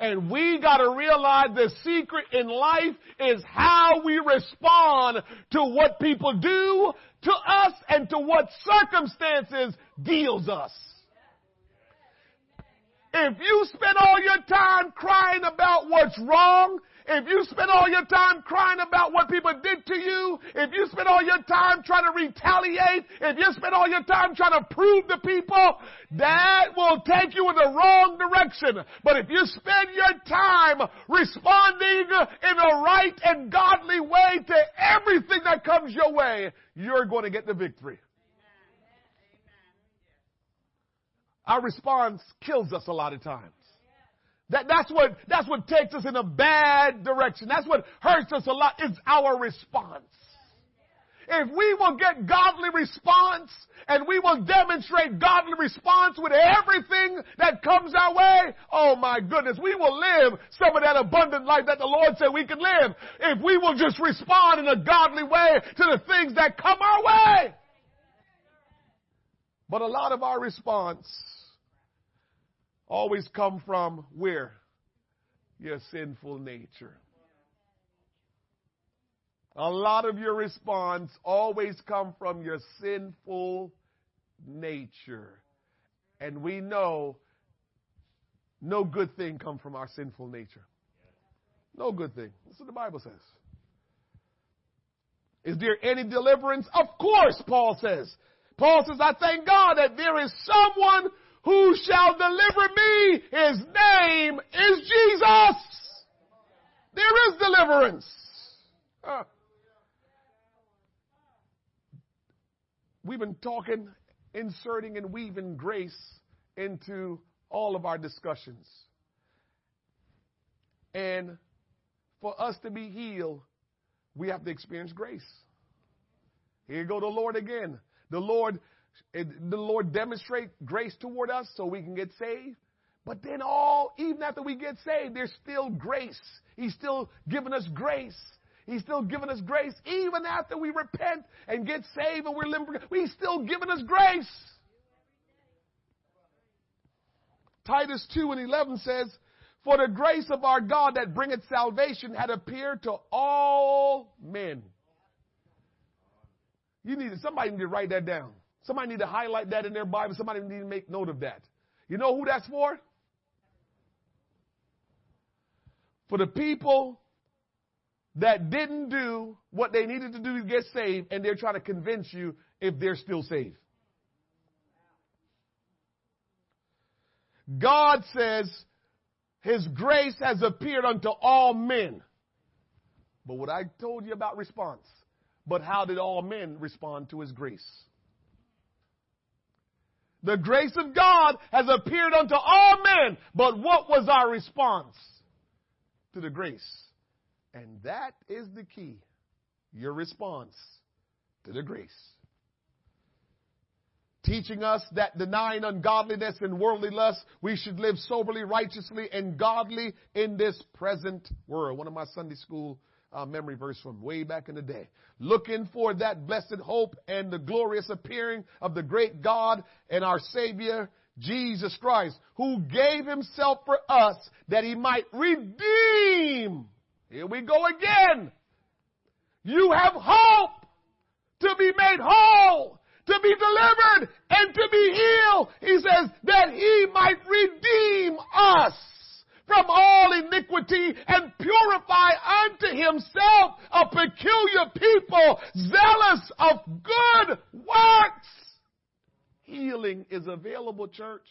And we gotta realize the secret in life is how we respond to what people do to us and to what circumstances deals us. If you spend all your time crying about what's wrong, if you spend all your time crying about what people did to you, if you spend all your time trying to retaliate, if you spend all your time trying to prove to people, that will take you in the wrong direction. But if you spend your time responding in a right and godly way to everything that comes your way, you're going to get the victory. Our response kills us a lot of times. That, that's what, that's what takes us in a bad direction. That's what hurts us a lot is our response. If we will get godly response and we will demonstrate godly response with everything that comes our way, oh my goodness, we will live some of that abundant life that the Lord said we can live if we will just respond in a godly way to the things that come our way. But a lot of our response always come from where? Your sinful nature. A lot of your response always come from your sinful nature. And we know no good thing come from our sinful nature. No good thing. That's what the Bible says. Is there any deliverance? Of course, Paul says. Paul says, I thank God that there is someone who shall deliver me? His name is Jesus. There is deliverance. Uh, we've been talking, inserting and weaving grace into all of our discussions. And for us to be healed, we have to experience grace. Here go the Lord again. The Lord the Lord demonstrate grace toward us so we can get saved. But then all, even after we get saved, there's still grace. He's still giving us grace. He's still giving us grace. Even after we repent and get saved and we're living, He's still giving us grace. Titus 2 and 11 says, For the grace of our God that bringeth salvation had appeared to all men. You need somebody need to write that down. Somebody need to highlight that in their Bible. Somebody need to make note of that. You know who that's for? For the people that didn't do what they needed to do to get saved, and they're trying to convince you if they're still saved. God says, His grace has appeared unto all men. But what I told you about response, but how did all men respond to His grace? The grace of God has appeared unto all men. But what was our response to the grace? And that is the key. Your response to the grace. Teaching us that denying ungodliness and worldly lust, we should live soberly, righteously, and godly in this present world. One of my Sunday school uh, memory verse from way back in the day. Looking for that blessed hope and the glorious appearing of the great God and our Savior, Jesus Christ, who gave himself for us that he might redeem. Here we go again. You have hope to be made whole, to be delivered, and to be healed. He says that he might redeem us from all iniquity and purify unto himself a peculiar people, zealous of good works. Healing is available, church.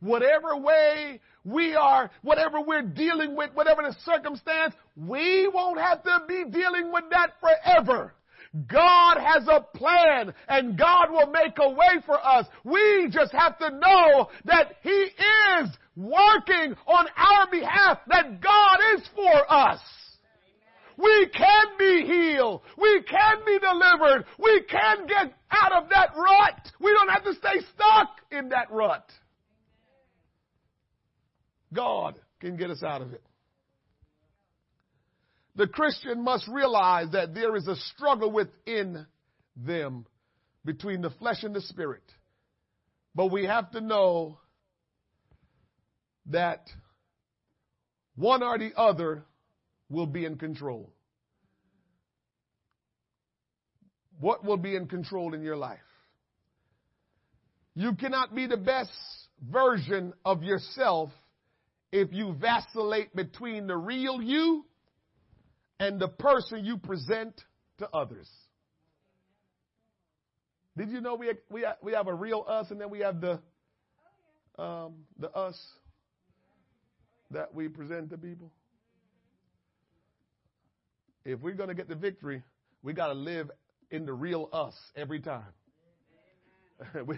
Whatever way we are, whatever we're dealing with, whatever the circumstance, we won't have to be dealing with that forever. God has a plan and God will make a way for us. We just have to know that He is working on our behalf, that God is for us. We can be healed. We can be delivered. We can get out of that rut. We don't have to stay stuck in that rut. God can get us out of it. The Christian must realize that there is a struggle within them between the flesh and the spirit. But we have to know that one or the other will be in control. What will be in control in your life? You cannot be the best version of yourself if you vacillate between the real you and the person you present to others. Did you know we we we have a real us and then we have the um, the us that we present to people? If we're going to get the victory, we got to live in the real us every time. we,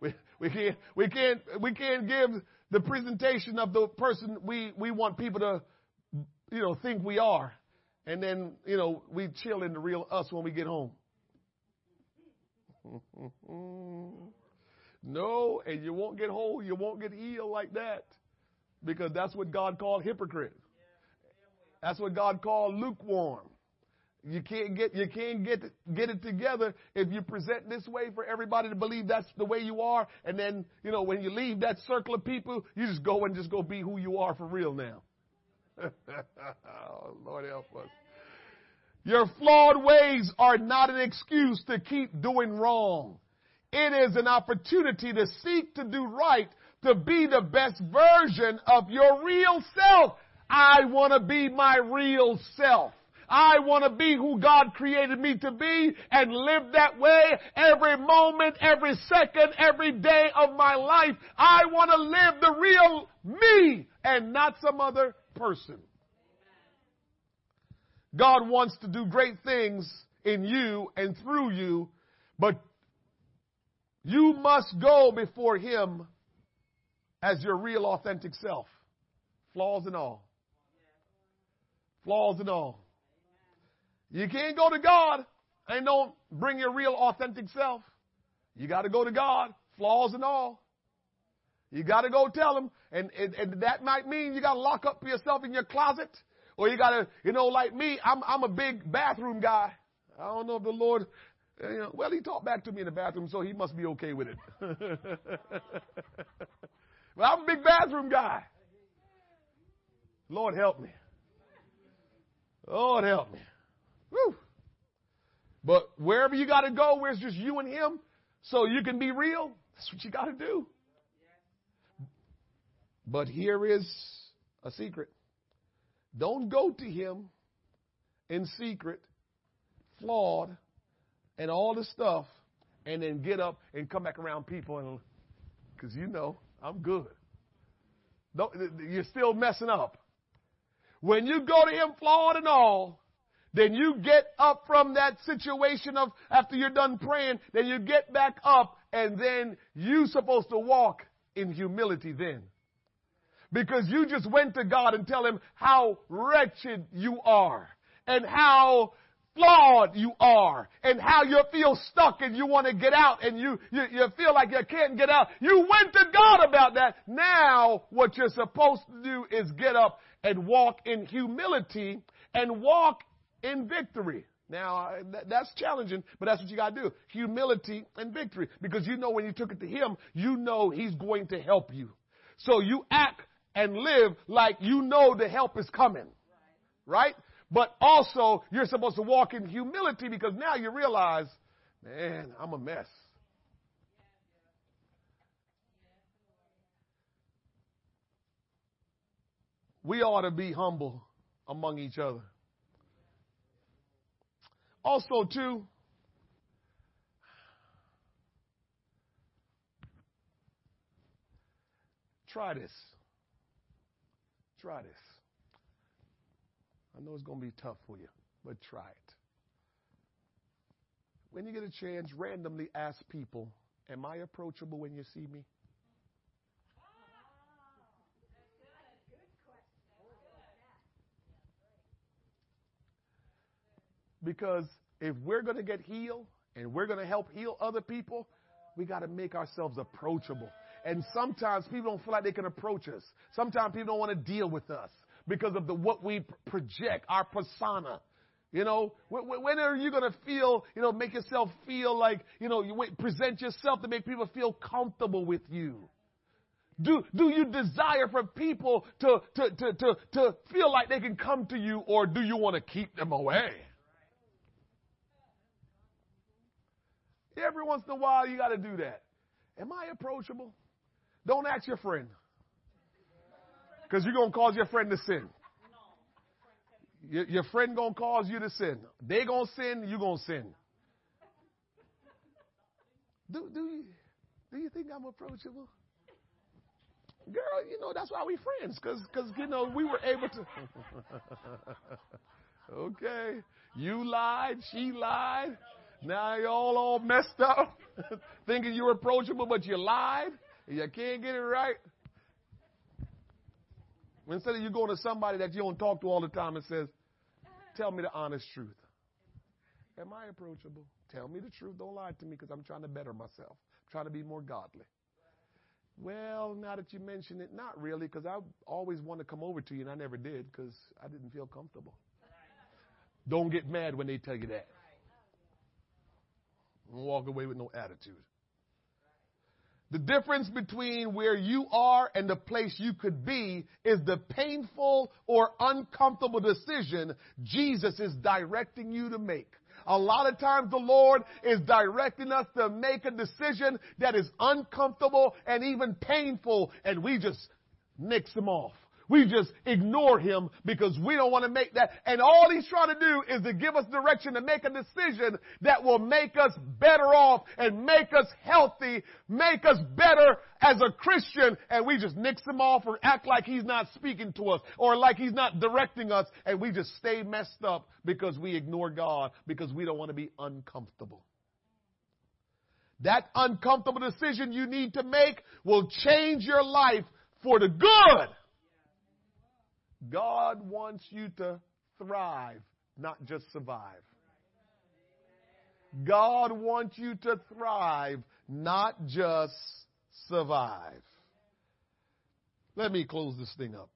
we, we can't we can't we can't give the presentation of the person we we want people to you know think we are and then, you know, we chill in the real us when we get home. no, and you won't get whole, you won't get healed like that. Because that's what God called hypocrite. That's what God called lukewarm. You can't get you can't get get it together if you present this way for everybody to believe that's the way you are, and then you know when you leave that circle of people, you just go and just go be who you are for real now. oh, Lord help us. Your flawed ways are not an excuse to keep doing wrong. It is an opportunity to seek to do right, to be the best version of your real self. I want to be my real self. I want to be who God created me to be and live that way every moment, every second, every day of my life. I want to live the real me and not some other person. God wants to do great things in you and through you, but you must go before Him as your real authentic self. Flaws and all. Flaws and all. You can't go to God and don't bring your real authentic self. You got to go to God, flaws and all. You got to go tell Him, and, and, and that might mean you got to lock up for yourself in your closet or you gotta, you know, like me, I'm, I'm a big bathroom guy. I don't know if the Lord, eh, you know, well, he talked back to me in the bathroom, so he must be okay with it. well, I'm a big bathroom guy. Lord help me. Lord help me. Woo. But wherever you got to go, where it's just you and him, so you can be real, that's what you got to do. But here is a secret. Don't go to him in secret, flawed, and all the stuff, and then get up and come back around people and because you know I'm good. Don't, you're still messing up. When you go to him flawed and all, then you get up from that situation of after you're done praying, then you get back up and then you're supposed to walk in humility then. Because you just went to God and tell him how wretched you are and how flawed you are and how you feel stuck and you want to get out and you, you, you feel like you can't get out. You went to God about that. Now what you're supposed to do is get up and walk in humility and walk in victory. Now, uh, that's challenging, but that's what you got to do. Humility and victory. Because you know when you took it to Him, you know He's going to help you. So you act and live like you know the help is coming. Right? But also, you're supposed to walk in humility because now you realize, man, I'm a mess. We ought to be humble among each other. Also, too, try this. Try this. I know it's going to be tough for you, but try it. When you get a chance, randomly ask people, Am I approachable when you see me? Because if we're going to get healed and we're going to help heal other people, we got to make ourselves approachable. And sometimes people don't feel like they can approach us. Sometimes people don't want to deal with us because of the what we project, our persona. You know, when are you going to feel, you know, make yourself feel like, you know, you present yourself to make people feel comfortable with you? Do, do you desire for people to, to, to, to, to feel like they can come to you or do you want to keep them away? Every once in a while, you got to do that. Am I approachable? Don't ask your friend. Because you're going to cause your friend to sin. Your, your friend going to cause you to sin. They going to sin, you going to sin. Do, do, you, do you think I'm approachable? Girl, you know, that's why we friends. Because, cause, you know, we were able to. okay. You lied. She lied. Now you're all all messed up, thinking you're approachable, but you lied. You can't get it right. Instead of you going to somebody that you don't talk to all the time and says, Tell me the honest truth. Am I approachable? Tell me the truth. Don't lie to me because I'm trying to better myself. I'm trying to be more godly. Well, now that you mention it, not really, because I always wanted to come over to you and I never did because I didn't feel comfortable. Don't get mad when they tell you that. Don't walk away with no attitude. The difference between where you are and the place you could be is the painful or uncomfortable decision Jesus is directing you to make. A lot of times the Lord is directing us to make a decision that is uncomfortable and even painful and we just nix them off. We just ignore him because we don't want to make that. And all he's trying to do is to give us direction to make a decision that will make us better off and make us healthy, make us better as a Christian. And we just nix him off or act like he's not speaking to us or like he's not directing us. And we just stay messed up because we ignore God because we don't want to be uncomfortable. That uncomfortable decision you need to make will change your life for the good. God wants you to thrive, not just survive. God wants you to thrive, not just survive. Let me close this thing up.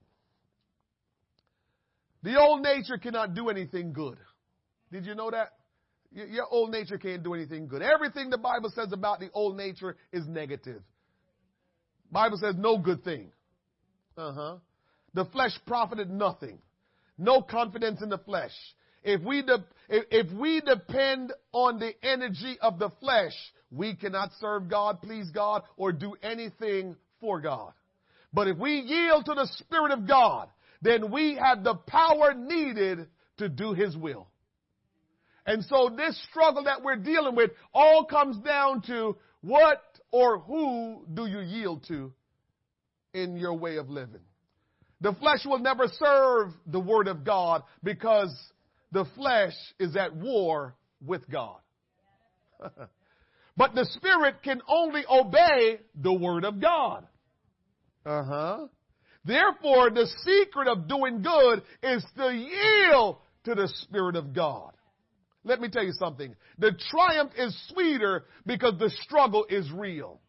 The old nature cannot do anything good. Did you know that? Your old nature can't do anything good. Everything the Bible says about the old nature is negative. Bible says no good thing. Uh huh the flesh profited nothing. No confidence in the flesh. If we, de- if we depend on the energy of the flesh, we cannot serve God, please God, or do anything for God. But if we yield to the Spirit of God, then we have the power needed to do His will. And so this struggle that we're dealing with all comes down to what or who do you yield to in your way of living? The flesh will never serve the word of God because the flesh is at war with God. But the spirit can only obey the word of God. Uh huh. Therefore, the secret of doing good is to yield to the Spirit of God. Let me tell you something. The triumph is sweeter because the struggle is real.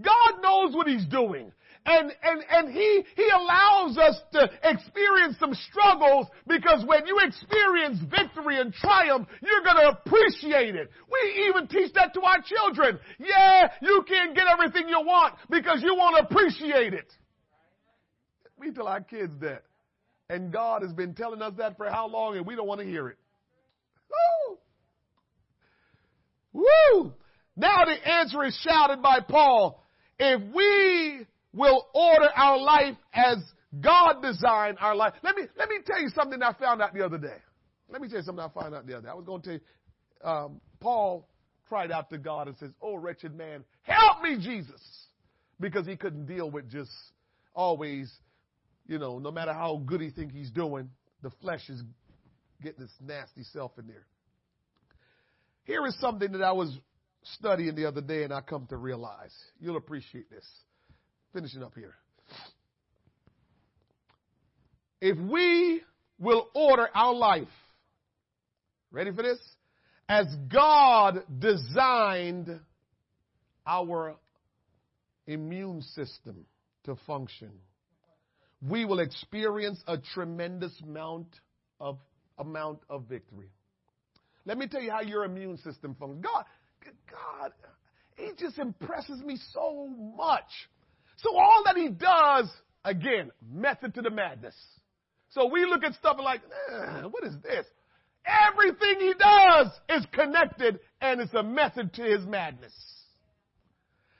God knows what He's doing. And, and, and He, He allows us to experience some struggles because when you experience victory and triumph, you're gonna appreciate it. We even teach that to our children. Yeah, you can't get everything you want because you won't appreciate it. We tell our kids that. And God has been telling us that for how long and we don't want to hear it. Woo! Woo! Now the answer is shouted by Paul. If we will order our life as God designed our life. Let me, let me tell you something I found out the other day. Let me tell you something I found out the other day. I was going to tell you, um, Paul cried out to God and says, Oh, wretched man, help me, Jesus. Because he couldn't deal with just always you know, no matter how good he think he's doing, the flesh is getting its nasty self in there. Here is something that I was studying the other day and I come to realize. You'll appreciate this. Finishing up here. If we will order our life, ready for this? As God designed our immune system to function we will experience a tremendous amount of amount of victory. Let me tell you how your immune system functions. God, God, He just impresses me so much. So all that He does, again, method to the madness. So we look at stuff like, eh, what is this? Everything He does is connected and it's a method to His madness.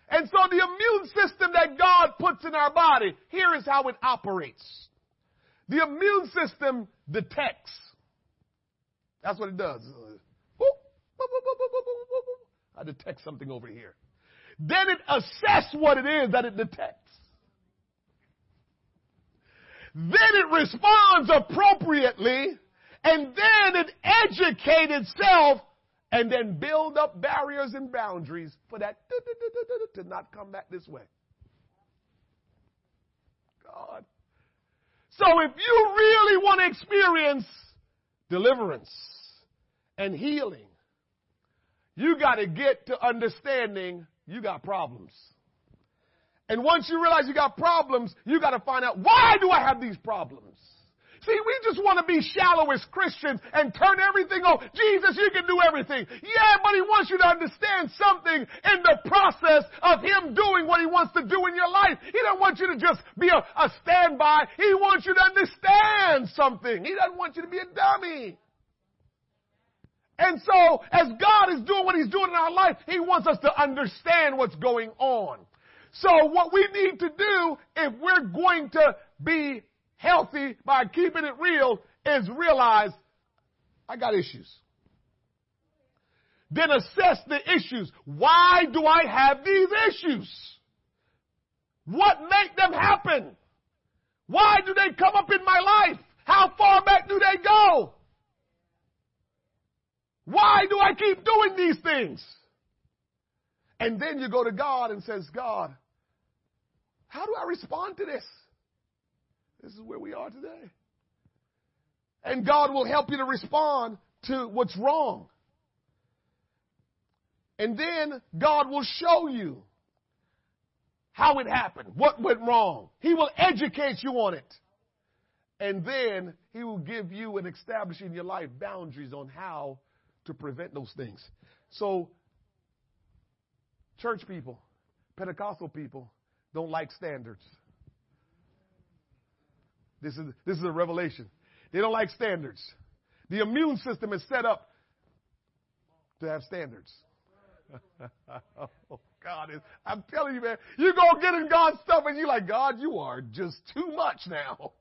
And so the immune system that God puts in our body, here is how it operates. The immune system detects. That's what it does. I detect something over here. Then it assesses what it is that it detects. Then it responds appropriately, and then it educates itself and then build up barriers and boundaries for that to not come back this way. God. So if you really want to experience deliverance and healing, you got to get to understanding you got problems. And once you realize you got problems, you got to find out why do I have these problems? See, we just want to be shallow as Christians and turn everything on. Jesus, you can do everything. Yeah, but he wants you to understand something in the process of him doing what he wants to do in your life. He doesn't want you to just be a, a standby. He wants you to understand something. He doesn't want you to be a dummy. And so, as God is doing what He's doing in our life, He wants us to understand what's going on. So what we need to do if we're going to be healthy by keeping it real is realize I got issues. Then assess the issues. Why do I have these issues? What make them happen? Why do they come up in my life? How far back do they go? Why do I keep doing these things? And then you go to God and says, God, how do I respond to this? This is where we are today. And God will help you to respond to what's wrong. And then God will show you how it happened, what went wrong. He will educate you on it. And then He will give you and establish in your life boundaries on how to prevent those things. So, church people, Pentecostal people don't like standards. This is, this is a revelation. They don't like standards. The immune system is set up to have standards. oh, God is, I'm telling you, man, you go get in God's stuff and you're like, God, you are just too much now.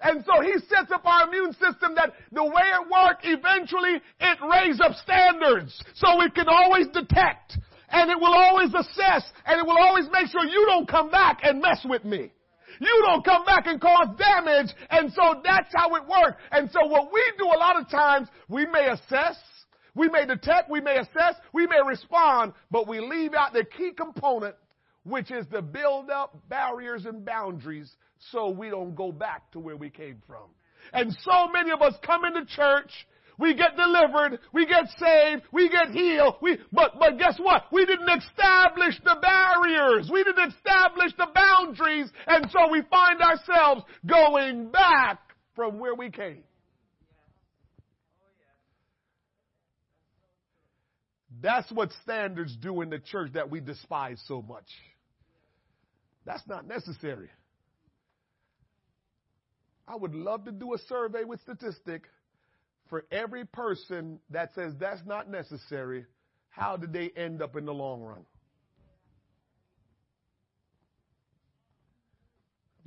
And so he sets up our immune system that the way it works, eventually it raises up standards so it can always detect and it will always assess and it will always make sure you don't come back and mess with me. You don't come back and cause damage. And so that's how it works. And so what we do a lot of times, we may assess, We may detect, we may assess, we may respond, but we leave out the key component, which is to build up barriers and boundaries so we don't go back to where we came from. And so many of us come into church we get delivered. We get saved. We get healed. We, but, but guess what? We didn't establish the barriers. We didn't establish the boundaries. And so we find ourselves going back from where we came. That's what standards do in the church that we despise so much. That's not necessary. I would love to do a survey with statistic for every person that says that's not necessary, how did they end up in the long run?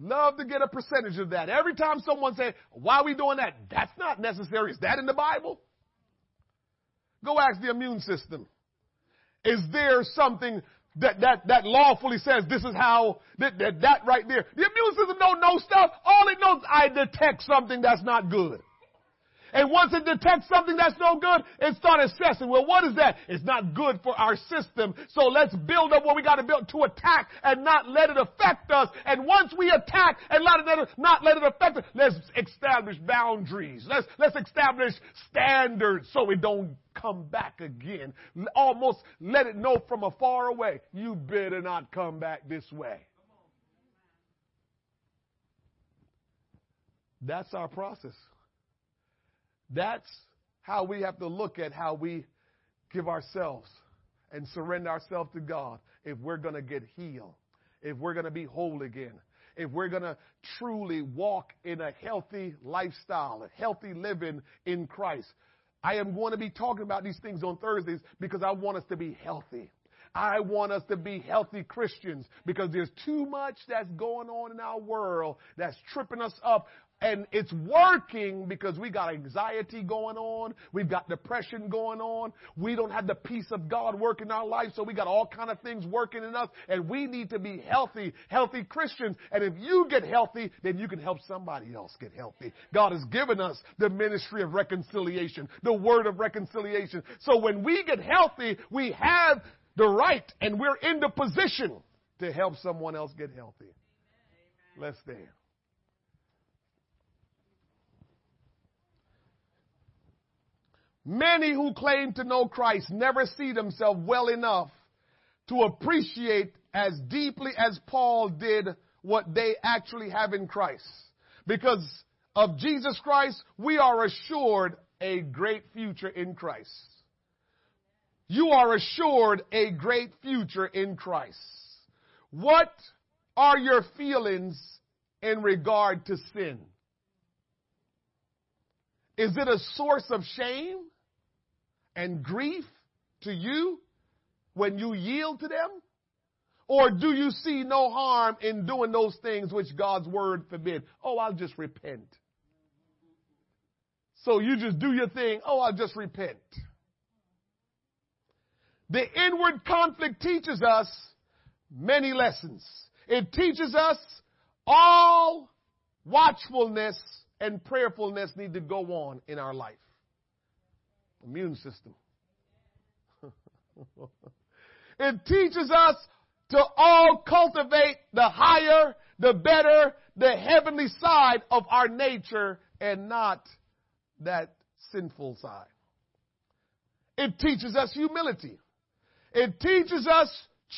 Love to get a percentage of that. Every time someone says, why are we doing that? That's not necessary. Is that in the Bible? Go ask the immune system. Is there something that, that, that lawfully says this is how, that, that, that right there. The immune system don't know stuff. All it knows, I detect something that's not good. And once it detects something that's no good, it starts assessing, well, what is that? It's not good for our system. So let's build up what we got to build to attack and not let it affect us. And once we attack and not let it, not let it affect us, let's establish boundaries. Let's, let's establish standards so it don't come back again. Almost let it know from afar away, you better not come back this way. That's our process. That's how we have to look at how we give ourselves and surrender ourselves to God if we're going to get healed, if we're going to be whole again, if we're going to truly walk in a healthy lifestyle, a healthy living in Christ. I am going to be talking about these things on Thursdays because I want us to be healthy. I want us to be healthy Christians because there's too much that's going on in our world that's tripping us up and it's working because we got anxiety going on. We've got depression going on. We don't have the peace of God working in our life. So we got all kind of things working in us and we need to be healthy, healthy Christians. And if you get healthy, then you can help somebody else get healthy. God has given us the ministry of reconciliation, the word of reconciliation. So when we get healthy, we have the right and we're in the position to help someone else get healthy. Let's stand. Many who claim to know Christ never see themselves well enough to appreciate as deeply as Paul did what they actually have in Christ. Because of Jesus Christ, we are assured a great future in Christ. You are assured a great future in Christ. What are your feelings in regard to sin? Is it a source of shame? And grief to you when you yield to them? Or do you see no harm in doing those things which God's word forbid? Oh, I'll just repent. So you just do your thing. Oh, I'll just repent. The inward conflict teaches us many lessons. It teaches us all watchfulness and prayerfulness need to go on in our life immune system. it teaches us to all cultivate the higher, the better, the heavenly side of our nature and not that sinful side. It teaches us humility. It teaches us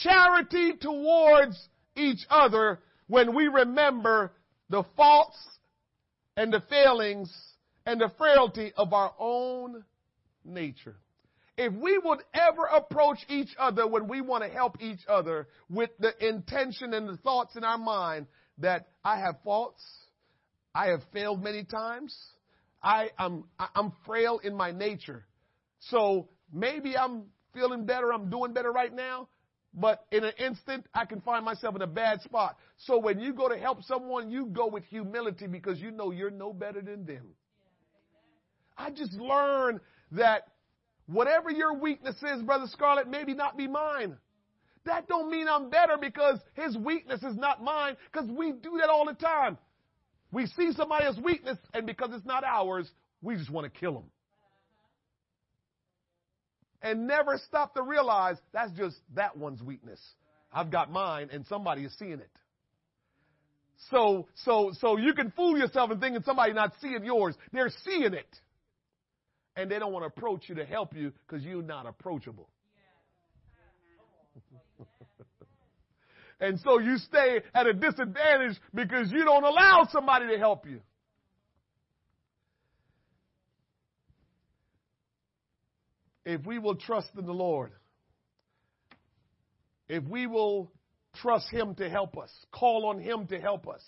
charity towards each other when we remember the faults and the failings and the frailty of our own nature. If we would ever approach each other when we want to help each other with the intention and the thoughts in our mind that I have faults, I have failed many times, I am I'm frail in my nature. So maybe I'm feeling better, I'm doing better right now, but in an instant I can find myself in a bad spot. So when you go to help someone, you go with humility because you know you're no better than them. I just learned that whatever your weakness is, Brother Scarlett, maybe not be mine. That don't mean I'm better because his weakness is not mine, because we do that all the time. We see somebody's weakness, and because it's not ours, we just want to kill them. and never stop to realize that's just that one's weakness. I've got mine and somebody is seeing it. So, so, so you can fool yourself and thinking somebody not seeing yours. They're seeing it. And they don't want to approach you to help you because you're not approachable. and so you stay at a disadvantage because you don't allow somebody to help you. If we will trust in the Lord, if we will trust Him to help us, call on Him to help us,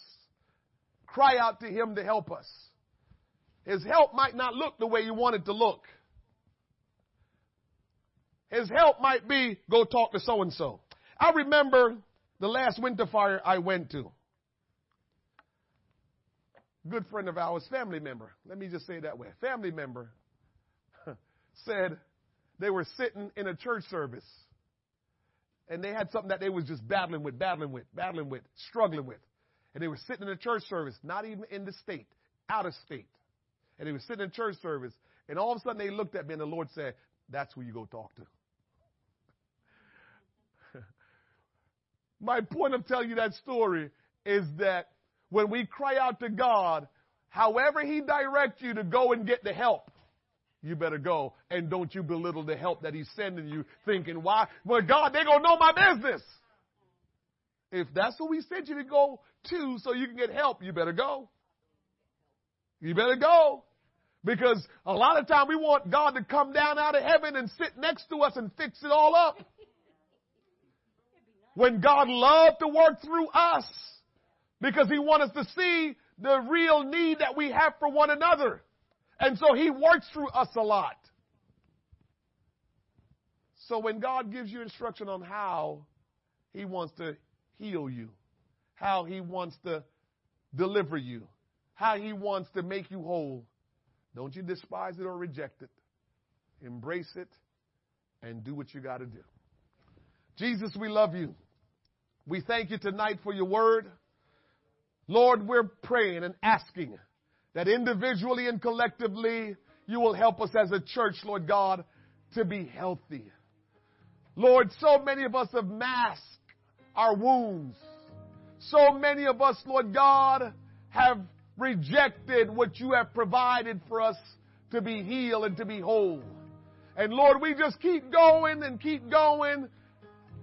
cry out to Him to help us, His help might not look the way you want it to look. His help might be go talk to so and so. I remember the last winter fire I went to. Good friend of ours, family member. Let me just say that way. Family member said they were sitting in a church service and they had something that they was just battling with, battling with, battling with, struggling with. And they were sitting in a church service, not even in the state, out of state. And they were sitting in church service, and all of a sudden they looked at me and the Lord said, That's who you go talk to. My point of telling you that story is that when we cry out to God, however He directs you to go and get the help, you better go. And don't you belittle the help that He's sending you, thinking, why? Well, God, they're going to know my business. If that's who He sent you to go to so you can get help, you better go. You better go. Because a lot of time we want God to come down out of heaven and sit next to us and fix it all up. When God loved to work through us because He wants us to see the real need that we have for one another. And so he works through us a lot. So when God gives you instruction on how he wants to heal you, how he wants to deliver you, how he wants to make you whole, don't you despise it or reject it. Embrace it and do what you got to do. Jesus, we love you. We thank you tonight for your word. Lord, we're praying and asking that individually and collectively you will help us as a church, Lord God, to be healthy. Lord, so many of us have masked our wounds. So many of us, Lord God, have rejected what you have provided for us to be healed and to be whole. And Lord, we just keep going and keep going.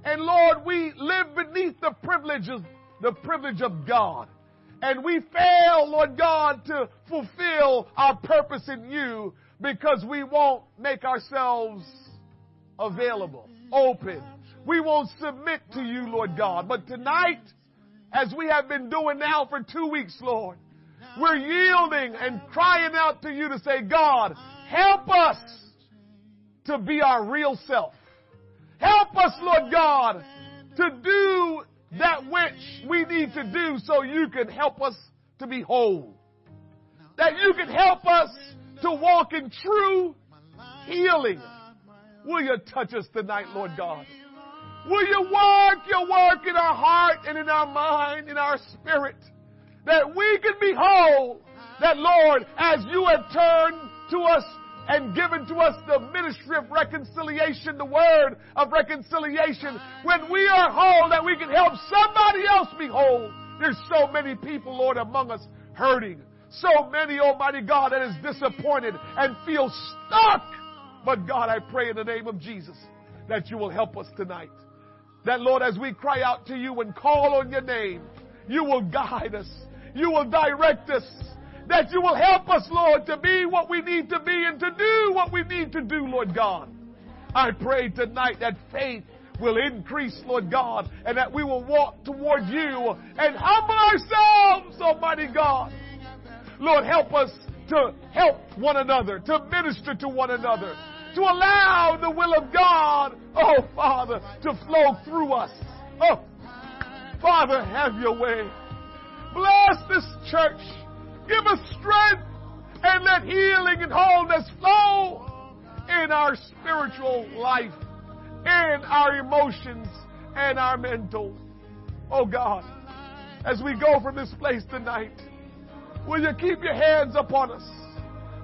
And Lord, we live beneath the privileges, the privilege of God. And we fail, Lord God, to fulfill our purpose in you because we won't make ourselves available, open. We won't submit to you, Lord God. But tonight, as we have been doing now for two weeks, Lord, we're yielding and crying out to you to say, God, help us to be our real self. Help us, Lord God, to do that which we need to do so you can help us to be whole. That you can help us to walk in true healing. Will you touch us tonight, Lord God? Will you work your work in our heart and in our mind, in our spirit, that we can be whole? That, Lord, as you have turned to us and given to us the ministry of reconciliation, the word of reconciliation. When we are whole, that we can help somebody else be whole. There's so many people, Lord, among us hurting. So many, Almighty God, that is disappointed and feel stuck. But God, I pray in the name of Jesus that you will help us tonight. That, Lord, as we cry out to you and call on your name, you will guide us. You will direct us that you will help us, Lord, to be what we need to be and to do what we need to do, Lord God. I pray tonight that faith will increase, Lord God, and that we will walk toward you and humble ourselves, Almighty God. Lord, help us to help one another, to minister to one another, to allow the will of God, oh Father, to flow through us. Oh, Father, have your way. Bless this church. Give us strength and let healing and wholeness flow in our spiritual life, in our emotions and our mental. Oh God, as we go from this place tonight, will you keep your hands upon us?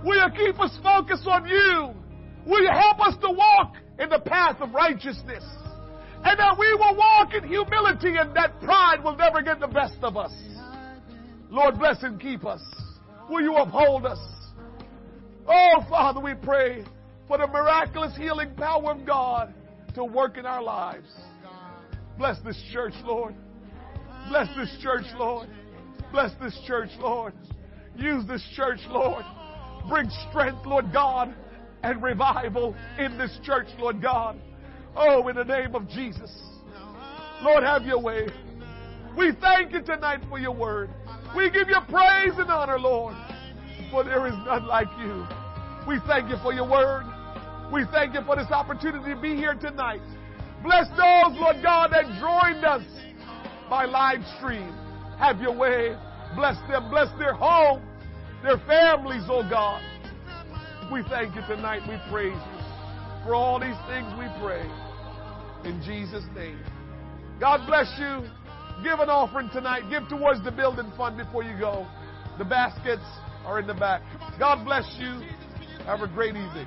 Will you keep us focused on you? Will you help us to walk in the path of righteousness. And that we will walk in humility and that pride will never get the best of us. Lord, bless and keep us. Will you uphold us? Oh, Father, we pray for the miraculous healing power of God to work in our lives. Bless this church, Lord. Bless this church, Lord. Bless this church, Lord. Use this church, Lord. Bring strength, Lord God, and revival in this church, Lord God. Oh, in the name of Jesus. Lord, have your way. We thank you tonight for your word. We give you praise and honor, Lord, for there is none like you. We thank you for your word. We thank you for this opportunity to be here tonight. Bless those, Lord God, that joined us by live stream. Have your way. Bless them. Bless their home, their families, oh God. We thank you tonight. We praise you. For all these things we pray. In Jesus' name. God bless you. Give an offering tonight. Give towards the building fund before you go. The baskets are in the back. God bless you. Have a great evening.